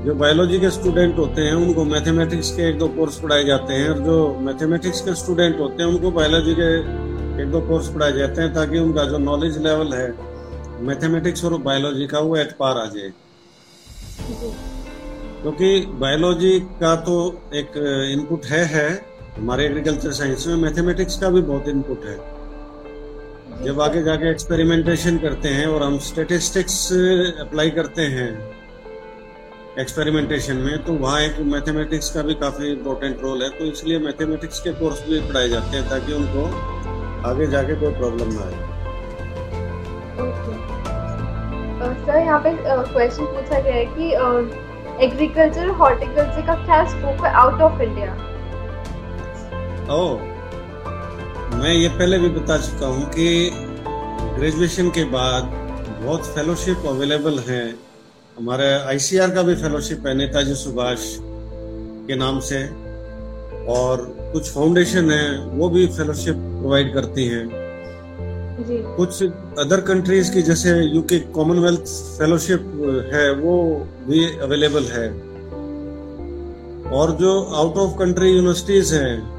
जो बायोलॉजी के स्टूडेंट होते हैं, उनको मैथमेटिक्स के एक दो कोर्स पढ़ाए जाते हैं और जो मैथमेटिक्स के स्टूडेंट होते हैं, उनको बायोलॉजी के एक दो कोर्स पढ़ाए जाते हैं ताकि उनका जो नॉलेज लेवल है मैथमेटिक्स और बायोलॉजी का वो एट पार आ जाए क्योंकि बायोलॉजी का तो एक इनपुट है है। हमारे एग्रीकल्चर साइंस में मैथमेटिक्स का भी बहुत इनपुट है। जब आगे जाके एक्सपेरिमेंटेशन करते हैं और हम स्टेटिस्टिक्स अप्लाई करते हैं एक्सपेरिमेंटेशन में तो वहाँ एक मैथमेटिक्स का भी काफ़ी इम्पोर्टेंट रोल है। तो इसलिए मैथमेटिक्स के कोर्स भी पढ़ाए जाते हैं ताकि उनको आगे जाके कोई प्रॉब्लम ना आए। सर यहाँ पे क्वेश्चन पूछा गया है कि एग्रीकल्चर हॉर्टिकल्चर का क्या स्कोप है आउट ऑफ़ इंडिया ओह मैं ये पहले भी बता चुका हूँ कि ग्रेजुएशन के बाद बहुत फेलोशिप अवेलेबल हैं। हमारे आईसीआर का भी फेलोशिप है, नेताजी सुभाष के नाम से। और कुछ फाउंडेशन है, वो भी फेलोशिप प्रोवाइड करती हैं। कुछ अदर कंट्रीज़ की, जैसे यूके कॉमनवेल्थ फेलोशिप है, वो भी अवेलेबल है। और जो आउट ऑफ़ कंट्री यूनिवर्सिटीज हैं,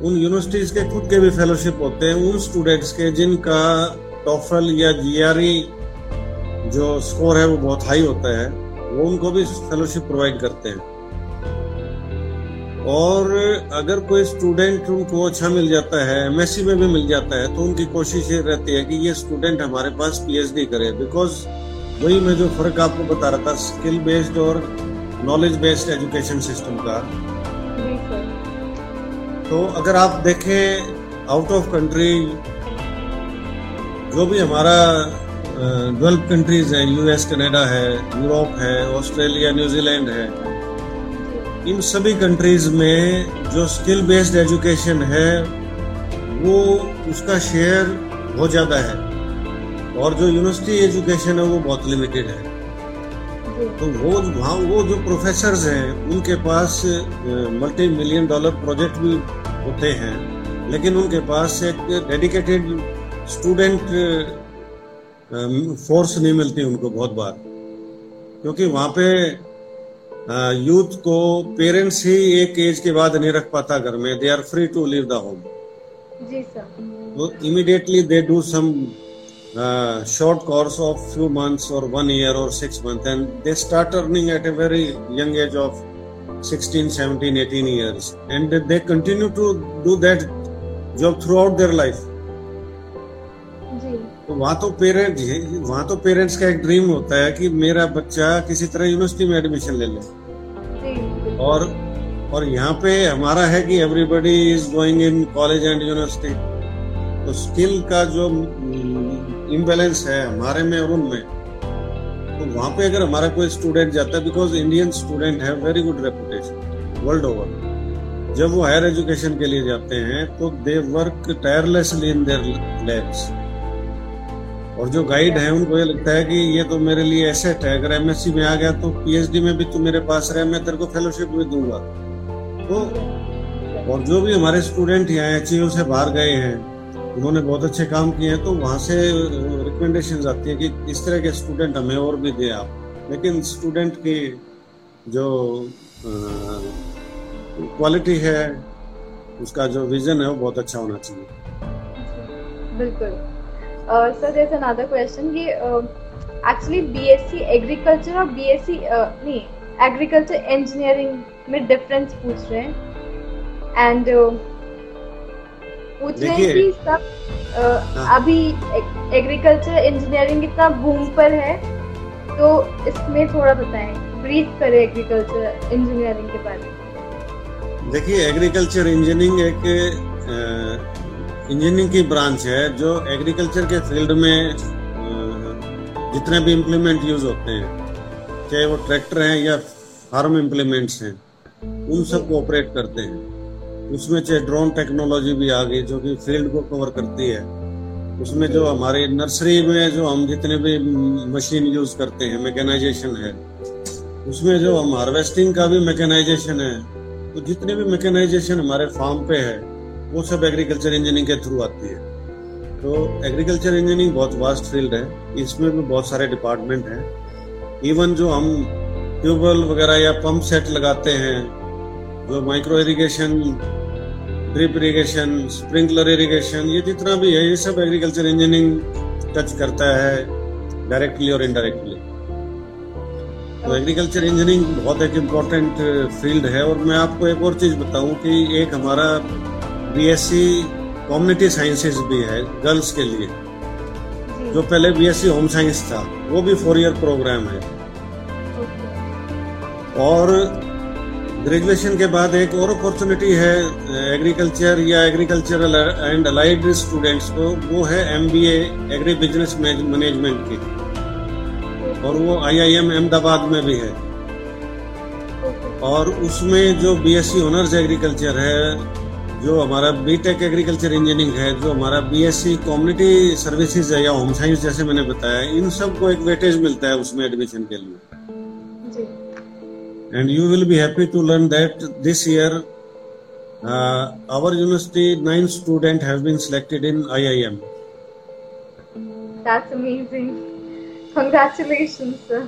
उन यूनिवर्सिटीज के खुद के भी फेलोशिप होते हैं, उन स्टूडेंट्स के जिनका टॉफल या जीआरई जो स्कोर है, वो बहुत हाई होता है, वो उनको भी फेलोशिप प्रोवाइड करते हैं। और अगर कोई स्टूडेंट उनको अच्छा मिल जाता है एमएससी में भी मिल जाता है तो उनकी कोशिश ये रहती है कि ये स्टूडेंट हमारे पास पीएचडी करे बिकॉज़ वही मैं जो फ़र्क आपको बता रहा था स्किल बेस्ड और नॉलेज बेस्ड एजुकेशन सिस्टम का। तो अगर आप देखें आउट ऑफ़ कंट्री जो भी हमारा डेवलप कंट्रीज़ है यूएस कनाडा है यूरोप है ऑस्ट्रेलिया न्यूजीलैंड है इन सभी कंट्रीज़ में जो स्किल बेस्ड एजुकेशन है, वो उसका शेयर बहुत ज़्यादा है। और जो यूनिवर्सिटी एजुकेशन है, वो बहुत लिमिटेड है। तो वो वहाँ, वो जो प्रोफेसर हैं, उनके पास मल्टी मिलियन डॉलर प्रोजेक्ट भी होते हैं। लेकिन उनके पास एक डेडिकेटेड स्टूडेंट फोर्स नहीं मिलती उनको बहुत बार। क्योंकि वहाँ पे यूथ को पेरेंट्स ही एक एज के बाद नहीं रख पाता घर में. They are free to leave the home immediately they do some short course of few months or one year or six month and they start earning at a very young age of 16 17 18 years and they continue to do that job throughout their life वहाँ तो parents वहाँ तो parents का एक dream होता है कि मेरा बच्चा किसी तरह यूनिवर्सिटी में एडमिशन ले ले। और और यहाँ पे हमारा है कि everybody is going in college and university तो स्किल का जो इम्बेलेंस है हमारे में और उनमें तो वहाँ पे अगर हमारा कोई स्टूडेंट जाता है बिकॉज़ इंडियन स्टूडेंट है very good reputation world over जब वो हायर एजुकेशन के लिए जाते हैं तो they work tirelessly in their labs और जो गाइड है, उनको ये लगता है कि ये तो मेरे लिए एसेट है। अगर एमएससी में आ गया तो पीएचडी में भी तू मेरे पास रहे, मैं तेरे को फेलोशिप भी दूँगा। तो और जो भी हमारे स्टूडेंट यहाँ एच से बाहर गए हैं, उन्होंने बहुत अच्छे काम किए हैं तो वहाँ से रिकमेंडेशन आती है कि इस तरह के स्टूडेंट हमें और भी दे आप। लेकिन स्टूडेंट की जो क्वालिटी है, उसका जो विजन है, वो बहुत अच्छा होना चाहिए। बिल्कुल। सर देयर अनदर क्वेश्चन कि एक्चुअली बीएससी एग्रीकल्चर और बीएससी नहीं एग्रीकल्चर इंजीनियरिंग में डिफरेंस पूछ रहे हैं। एंड uh, पूछ रहे हैं कि सब uh, हाँ. अभी एग्रीकल्चर इंजीनियरिंग इतना बूम पर है तो इसमें थोड़ा बताएँ ब्रीफ करें एग्रीकल्चर इंजीनियरिंग के बारे में। देखिए एग्रीकल्चर इंजीनियरिंग एक इंजीनियरिंग की ब्रांच है, जो एग्रीकल्चर के फ़ील्ड में जितने भी इम्प्लीमेंट यूज़ होते हैं, चाहे वो ट्रैक्टर हैं या फार्म इम्प्लीमेंट्स हैं, उन सबको ऑपरेट करते हैं। उसमें चाहे ड्रोन टेक्नोलॉजी भी आ गई जो कि फ़ील्ड को कवर करती है, उसमें जो हमारे नर्सरी में जो हम जितने भी मशीन यूज़ करते हैं मैकेनाइजेशन है, उसमें जो हम हार्वेस्टिंग का भी मैकेनाइजेशन है तो जितने भी मैकेनाइजेशन हमारे फार्म पे है वो सब एग्रीकल्चर इंजीनियरिंग के थ्रू आती है। तो एग्रीकल्चर इंजीनियरिंग बहुत वास्ट फ़ील्ड है। इसमें भी बहुत सारे डिपार्टमेंट हैं। इवन जो हम ट्यूबवेल वगैरह या पंप सेट लगाते हैं, जो micro irrigation drip irrigation sprinkler irrigation ये जितना भी है, ये सब एग्रीकल्चर इंजीनियरिंग टच करता है डायरेक्टली और इनडायरेक्टली तो एग्रीकल्चर इंजीनियरिंग बहुत एक इम्पोर्टेंट फ़ील्ड है। और मैं आपको एक और चीज़ बताऊँ कि एक हमारा बीएससी कम्युनिटी साइंसेज भी है गर्ल्स के लिए। जो। पहले बीएससी होम साइंस था वो भी फोर ईयर प्रोग्राम है। और ग्रेजुएशन के बाद एक और अपॉर्चुनिटी है एग्रीकल्चर या एग्रीकल्चरल एंड अलाइड स्टूडेंट्स को वो है एमबीए एग्री बिज़नेस मैनेजमेंट की। और वो आईआईएम अहमदाबाद में भी है। और उसमें जो बीएससी ऑनर्स एग्रीकल्चर है जो हमारा बीटेक एग्रीकल्चर इंजीनियरिंग है जो हमारा बीएससी कम्युनिटी सर्विसेज़ है या होम साइंस जैसे मैंने बताया इन सबको एक वेटेज मिलता है उसमें एडमिशन के लिए and you will be happy to learn that this year our university nine student have been selected in IIM That's amazing. Congratulations, sir.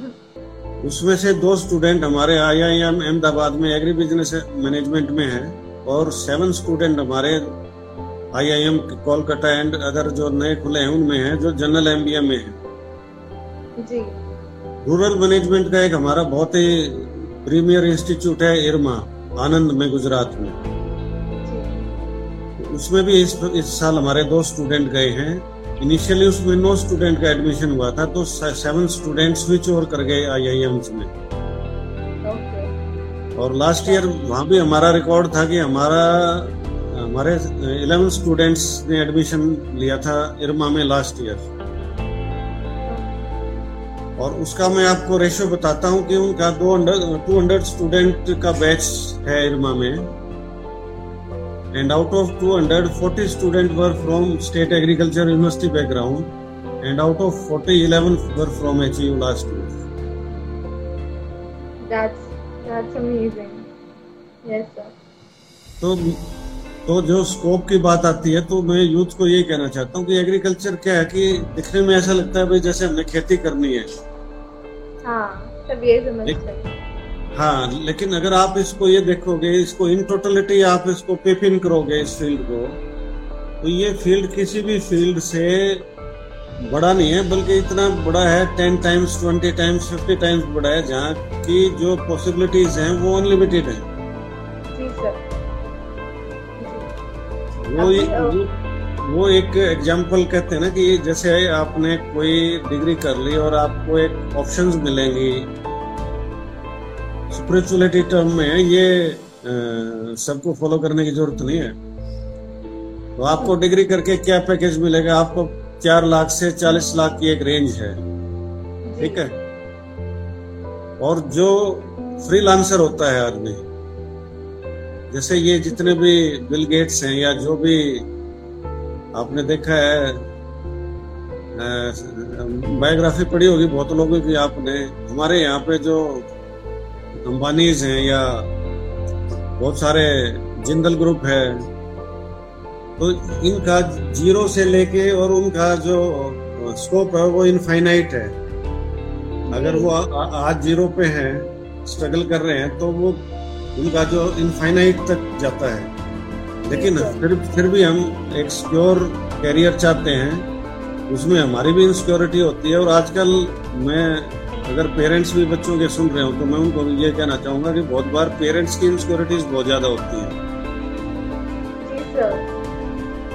उसमें से दो स्टूडेंट हमारे आईआईएम अहमदाबाद में एग्री बिज़नेस मैनेजमेंट में है और सेवन स्टूडेंट हमारे आईआईएम कोलकाता एंड अदर जो नए खुले हैं उनमें हैं जो जनरल एम बी एमबीए में हैं। जी। रूरल मैनेजमेंट का एक हमारा बहुत ही प्रीमियर इंस्टीट्यूट है इरमा आनंद में गुजरात में। उसमें भी इस इस साल हमारे दो स्टूडेंट गए हैं। इनिशियली उसमें नौ स्टूडेंट का एडमिशन हुआ था तो सेवन स्टूडेंट स्विच ओवर कर गए आई आई एम्स में। और लास्ट ईयर वहाँ भी हमारा रिकॉर्ड था कि हमारा, हमारे इलेवन स्टूडेंट्स ने एडमिशन लिया था इरमा में लास्ट ईयर और उसका मैं आपको रेशियो बताता हूँ कि उनका दो टू हंड्रेड स्टूडेंट का बैच है इरमा में। And out of 200 40 students were from state agriculture university background and out of 40 11 were from HU last year that's that's amazing. Yes sir. तो तो जो स्कोप की बात आती है तो मैं यूथ को ये कहना चाहता हूँ कि एग्रीकल्चर क्या है कि दिखने में ऐसा लगता है भाई जैसे हमने खेती करनी है। हाँ सब ये समझते हैं। हाँ लेकिन अगर आप इसको ये देखोगे इसको इन टोटलिटी आप इसको पेपिन करोगे इस फ़ील्ड को तो ये फ़ील्ड किसी भी फ़ील्ड से बड़ा नहीं है बल्कि इतना बड़ा है ten times twenty times fifty times बड़ा है जहाँ की जो पॉसिबिलिटीज हैं वो अनलिमिटेड है। वो वो, वो एक एग्ज़ाम्पल कहते हैं ना कि जैसे आपने कोई डिग्री कर ली और आपको एक ऑप्शंस मिलेंगी। स्पिरिचुअलिटी टर्म में ये सबको फॉलो करने की ज़रूरत नहीं है। तो आपको डिग्री करके क्या पैकेज मिलेगा? आपको चार लाख से चालीस लाख की एक रेंज है। ठीक है? और जो फ्रीलांसर होता है आदमी जैसे ये जितने भी बिल गेट्स हैं या जो भी आपने देखा है बायोग्राफी पढ़ी होगी बहुत लोगों की आपने हमारे यहाँ पे जो अंबानीज हैं या बहुत सारे जिंदल ग्रुप है तो इनका ज़ीरो से लेके और उनका जो स्कोप है वो इनफाइनाइट है। अगर वो आज ज़ीरो पे हैं स्ट्रगल कर रहे हैं तो वो उनका जो इनफाइनाइट तक जाता है। लेकिन फिर फिर भी हम एक सिक्योर कैरियर चाहते हैं। उसमें हमारी भी इनसिक्योरिटी होती है और आजकल मैं अगर पेरेंट्स भी बच्चों के सुन रहे हो तो मैं उनको ये कहना चाहूँगा कि बहुत बार पेरेंट्स की इनसिक्योरिटीज बहुत ज़्यादा होती है।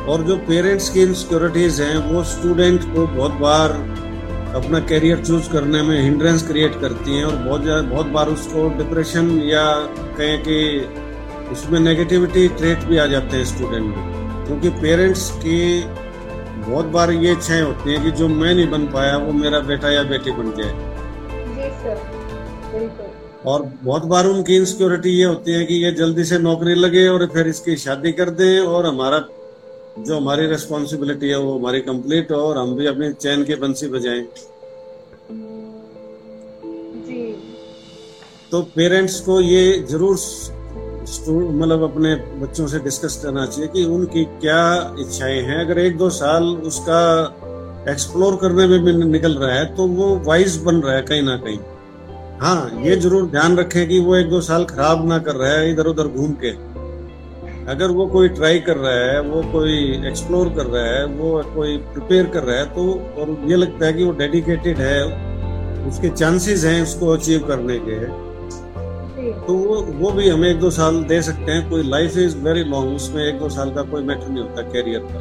और जो पेरेंट्स की इनसिक्योरिटीज हैं वो स्टूडेंट को बहुत बार अपना करियर चूज़ करने में हिंड्रेंस क्रिएट करती हैं और बहुत बहुत बार उसको डिप्रेशन या कहें कि उसमें नेगेटिविटी ट्रेट भी आ जाते हैं स्टूडेंट में। क्योंकि पेरेंट्स की बहुत बार ये इच्छाएँ होती हैं कि जो मैं नहीं बन पाया वो मेरा बेटा या बेटी बन जाए। और बहुत बार उनकी इनसिक्योरिटी ये होती है कि ये जल्दी से नौकरी लगे और फिर इसकी शादी कर दें और हमारा जो हमारी रिस्पॉन्सिबिलिटी है वो हमारी कंप्लीट हो और हम भी अपने चैन के बंसी बजाएँ। तो पेरेंट्स को ये ज़रूर मतलब अपने बच्चों से डिस्कस करना चाहिए कि उनकी क्या इच्छाएँ हैं। अगर एक दो साल उसका एक्सप्लोर करने में भी निकल रहा है तो वो वाइज बन रहा है कहीं ना कहीं। हाँ ये ज़रूर ध्यान रखें कि वो एक दो साल खराब ना कर रहा है इधर उधर घूम के। अगर वो कोई ट्राई कर रहा है वो कोई एक्सप्लोर कर रहा है वो कोई प्रिपेयर कर रहा है तो और ये लगता है कि वो डेडिकेटेड है उसके चांसेस हैं उसको अचीव करने के। तो वो वो भी हमें एक दो साल दे सकते हैं कोई लाइफ इज़ वेरी लॉन्ग उसमें एक दो साल का कोई मैटर नहीं होता कैरियर का।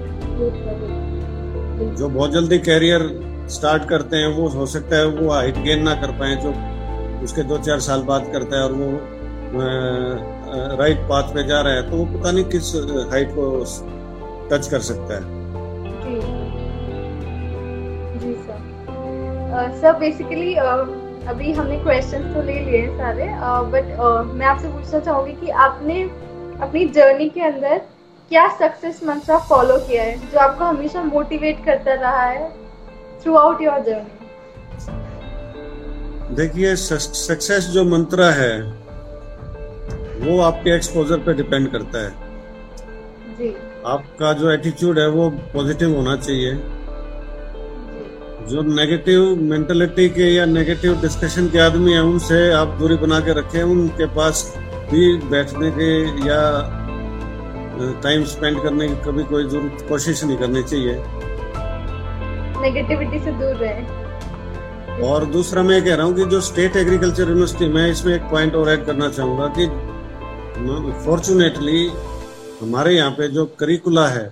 जो बहुत जल्दी कैरियर स्टार्ट करते हैं वो हो सकता है वो हाइट गेन ना कर पाए जो उसके दो चार साल बाद करता है और वो राइट पाथ पे जा रहा है तो वो पता नहीं किस हाइट को टच कर सकता है। जी। सर सर बेसिकली अभी हमने क्वेश्चन तो ले लिए हैं सारे बट uh, uh, मैं आपसे पूछना चाहूँगी कि आपने अपनी जर्नी के अंदर क्या सक्सेस मंत्र फॉलो किया है जो आपको हमेशा मोटिवेट करता रहा है थ्रू आउट योर जर्नी देखिए सक्सेस जो मंत्र है वो आपके एक्सपोजर पे डिपेंड करता है। जी। आपका जो एटीट्यूड है वो पॉजिटिव होना चाहिए। जो नेगेटिव मेंटेलिटी के या नेगेटिव डिस्कशन के आदमी हैं उनसे आप दूरी बना के रखें उनके पास भी बैठने के या टाइम स्पेंड करने की कभी कोई ज़रूरत कोशिश नहीं करनी चाहिए। नेगेटिविटी से दूर रहे। और दूसरा मैं कह रहा हूँ कि जो स्टेट एग्रीकल्चर यूनिवर्सिटी मैं इसमें एक पॉइंट और ऐड करना चाहूँगा कि फॉर्चुनेटली हमारे यहाँ पे जो करिकुला है,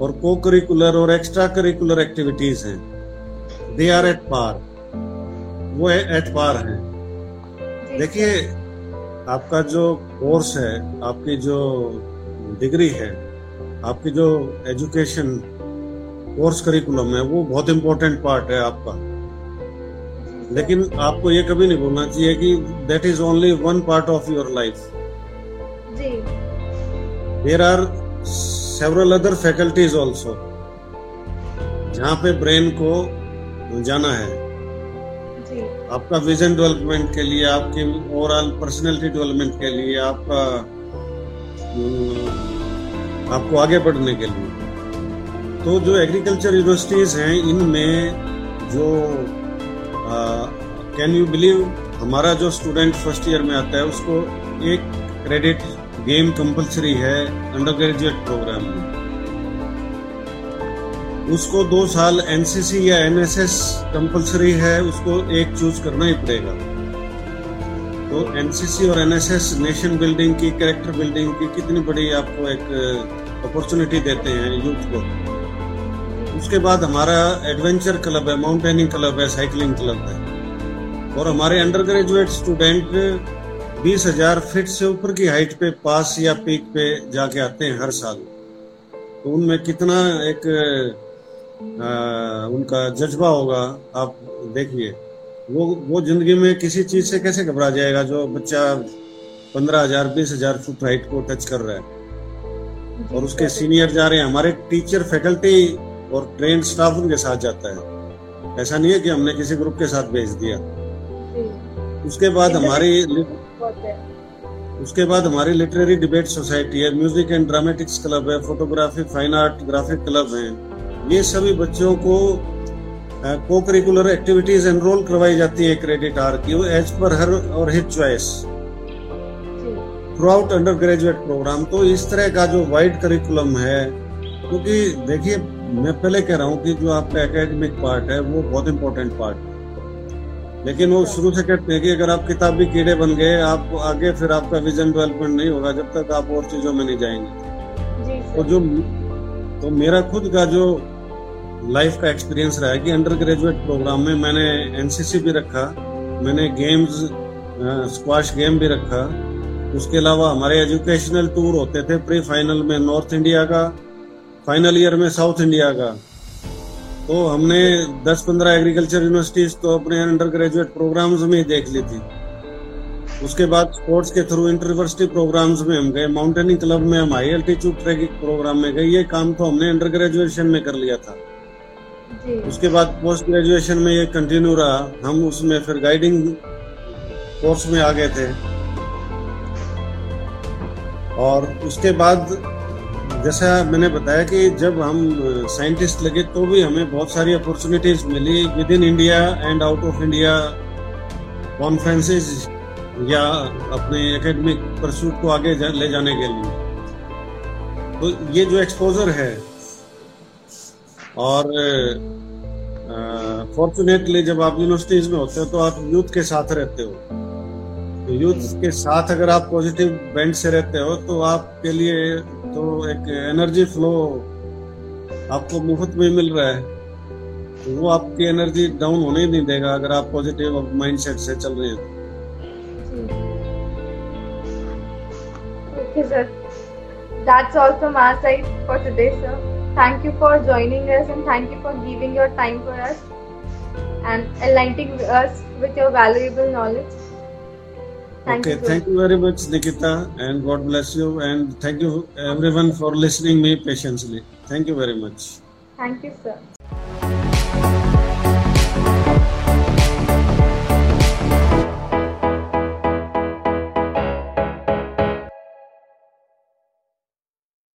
और को करिकुलर और एक्स्ट्रा करिकुलर एक्टिविटीज़ हैं दे आर एट पार वो एट पार हैं. देखिए, आपका जो कोर्स है, आपकी जो डिग्री है, आपकी जो एजुकेशन कोर्स करिकुलम है, वो बहुत इंपॉर्टेंट पार्ट है आपका. लेकिन आपको ये कभी नहीं बोलना चाहिए कि that is only one part of your life there are several other faculties also जहाँ पे ब्रेन को जाना है। आपका विजन डेवलपमेंट के लिए आपकी ओवरऑल पर्सनैलिटी डेवलपमेंट के लिए आपका आपको आगे बढ़ने के लिए। तो जो एग्रीकल्चर यूनिवर्सिटीज हैं इनमें जो कैन यू बिलीव हमारा जो स्टूडेंट फ़र्स्ट ईयर में आता है उसको एक क्रेडिट गेम कंपलसरी है अंडर ग्रेजुएट प्रोग्राम में उसको दो साल एनसीसी या एनएसएस कंपलसरी है, उसको एक चूज़ करना ही पड़ेगा। तो एनसीसी और एनएसएस नेशन बिल्डिंग की कैरेक्टर बिल्डिंग की कितनी बड़ी आपको एक अपॉर्चुनिटी देते हैं यूथ को। उसके बाद हमारा एडवेंचर क्लब है माउंटेनिंग क्लब है साइकिलिंग क्लब है। और हमारे अंडर ग्रेजुएट स्टूडेंट बीस हज़ार फीट से ऊपर की हाइट पे पास या पीक पे जाके आते हैं हर साल। तो उनमें कितना एक आ, उनका जज्बा होगा आप देखिए। वो वो ज़िंदगी में किसी चीज़ से कैसे घबरा जाएगा जो बच्चा पंद्रह हज़ार बीस हज़ार फुट हाइट को टच कर रहा है? और उसके सीनियर जा रहे हैं। हमारे टीचर फैकल्टी और ट्रेन स्टाफ उनके साथ जाता है। ऐसा नहीं है कि हमने किसी ग्रुप के साथ भेज दिया। उसके बाद हमारी उसके बाद हमारी लिटरेरी डिबेट सोसाइटी है म्यूज़िक एंड ड्रामेटिक्स क्लब है photography fine art graphic club है। ये सभी बच्चों को को करिकुलर एक्टिविटीज़ एनरोल करवाई जाती है क्रेडिट आर की as per her or his choice throughout undergraduate program तो इस तरह का जो वाइड करिकुलम है क्योंकि देखिए मैं पहले कह रहा हूँ कि जो आपका एकेडमिक पार्ट है वो बहुत इंपॉर्टेंट पार्ट है। लेकिन वो शुरू से कहते हैं कि अगर आप किताबी कीड़े बन गए आप आगे फिर आपका विजन डेवलपमेंट नहीं होगा जब तक आप और चीज़ों में नहीं जाएँगे। तो जो तो मेरा खुद का जो लाइफ का एक्सपीरियंस रहा है कि अंडर ग्रेजुएट प्रोग्राम में मैंने एनसीसी भी रखा मैंने गेम्स स्क्वाश गेम भी रखा। उसके अलावा हमारे एजुकेशनल टूर होते थे प्री फाइनल में नॉर्थ इंडिया का फाइनल ईयर में साउथ इंडिया का। तो हमने 10-15 एग्रीकल्चर यूनिवर्सिटीज तो अपने अंडर ग्रेजुएट प्रोग्राम्स में ही देख ली थी। उसके बाद स्पोर्ट्स के थ्रू इंटर यूनिवर्सिटी प्रोग्राम्स में हम गए माउंटेनिंग क्लब में हम हाई एल्टीट्यूड ट्रैकिंग प्रोग्राम में गए। ये काम तो हमने अंडर ग्रेजुएशन में कर लिया था। उसके बाद पोस्ट ग्रेजुएशन में ये कंटिन्यू रहा। हम उसमें फिर गाइडिंग कोर्स में आ गए थे। और उसके बाद जैसा मैंने बताया कि जब हम साइंटिस्ट लगे तो भी हमें बहुत सारी opportunities milli within India and out of India conferences या अपने एकेडमिक परसूट को आगे ले जाने के लिए। तो ये जो एक्सपोजर है, और फॉर्चुनेटली जब आप यूनिवर्सिटीज में होते हो तो आप यूथ के साथ रहते हो। तो यूथ के साथ अगर आप पॉजिटिव बेंड से रहते हो तो आपके लिए तो एक एनर्जी फ्लो आपको मुफ़्त में मिल रहा है तो वो आपकी एनर्जी डाउन होने ही नहीं देगा अगर आप पॉजिटिव माइंडसेट से चल रहे हैं Okay, sir. That's all from our side for today, sir. Thank you for joining us and thank you for giving your time for us and enlightening us with your valuable knowledge. Thank okay, you thank you very much, Nikita, and God bless you. And thank you everyone for listening me patiently. Thank you very much. Thank you, sir.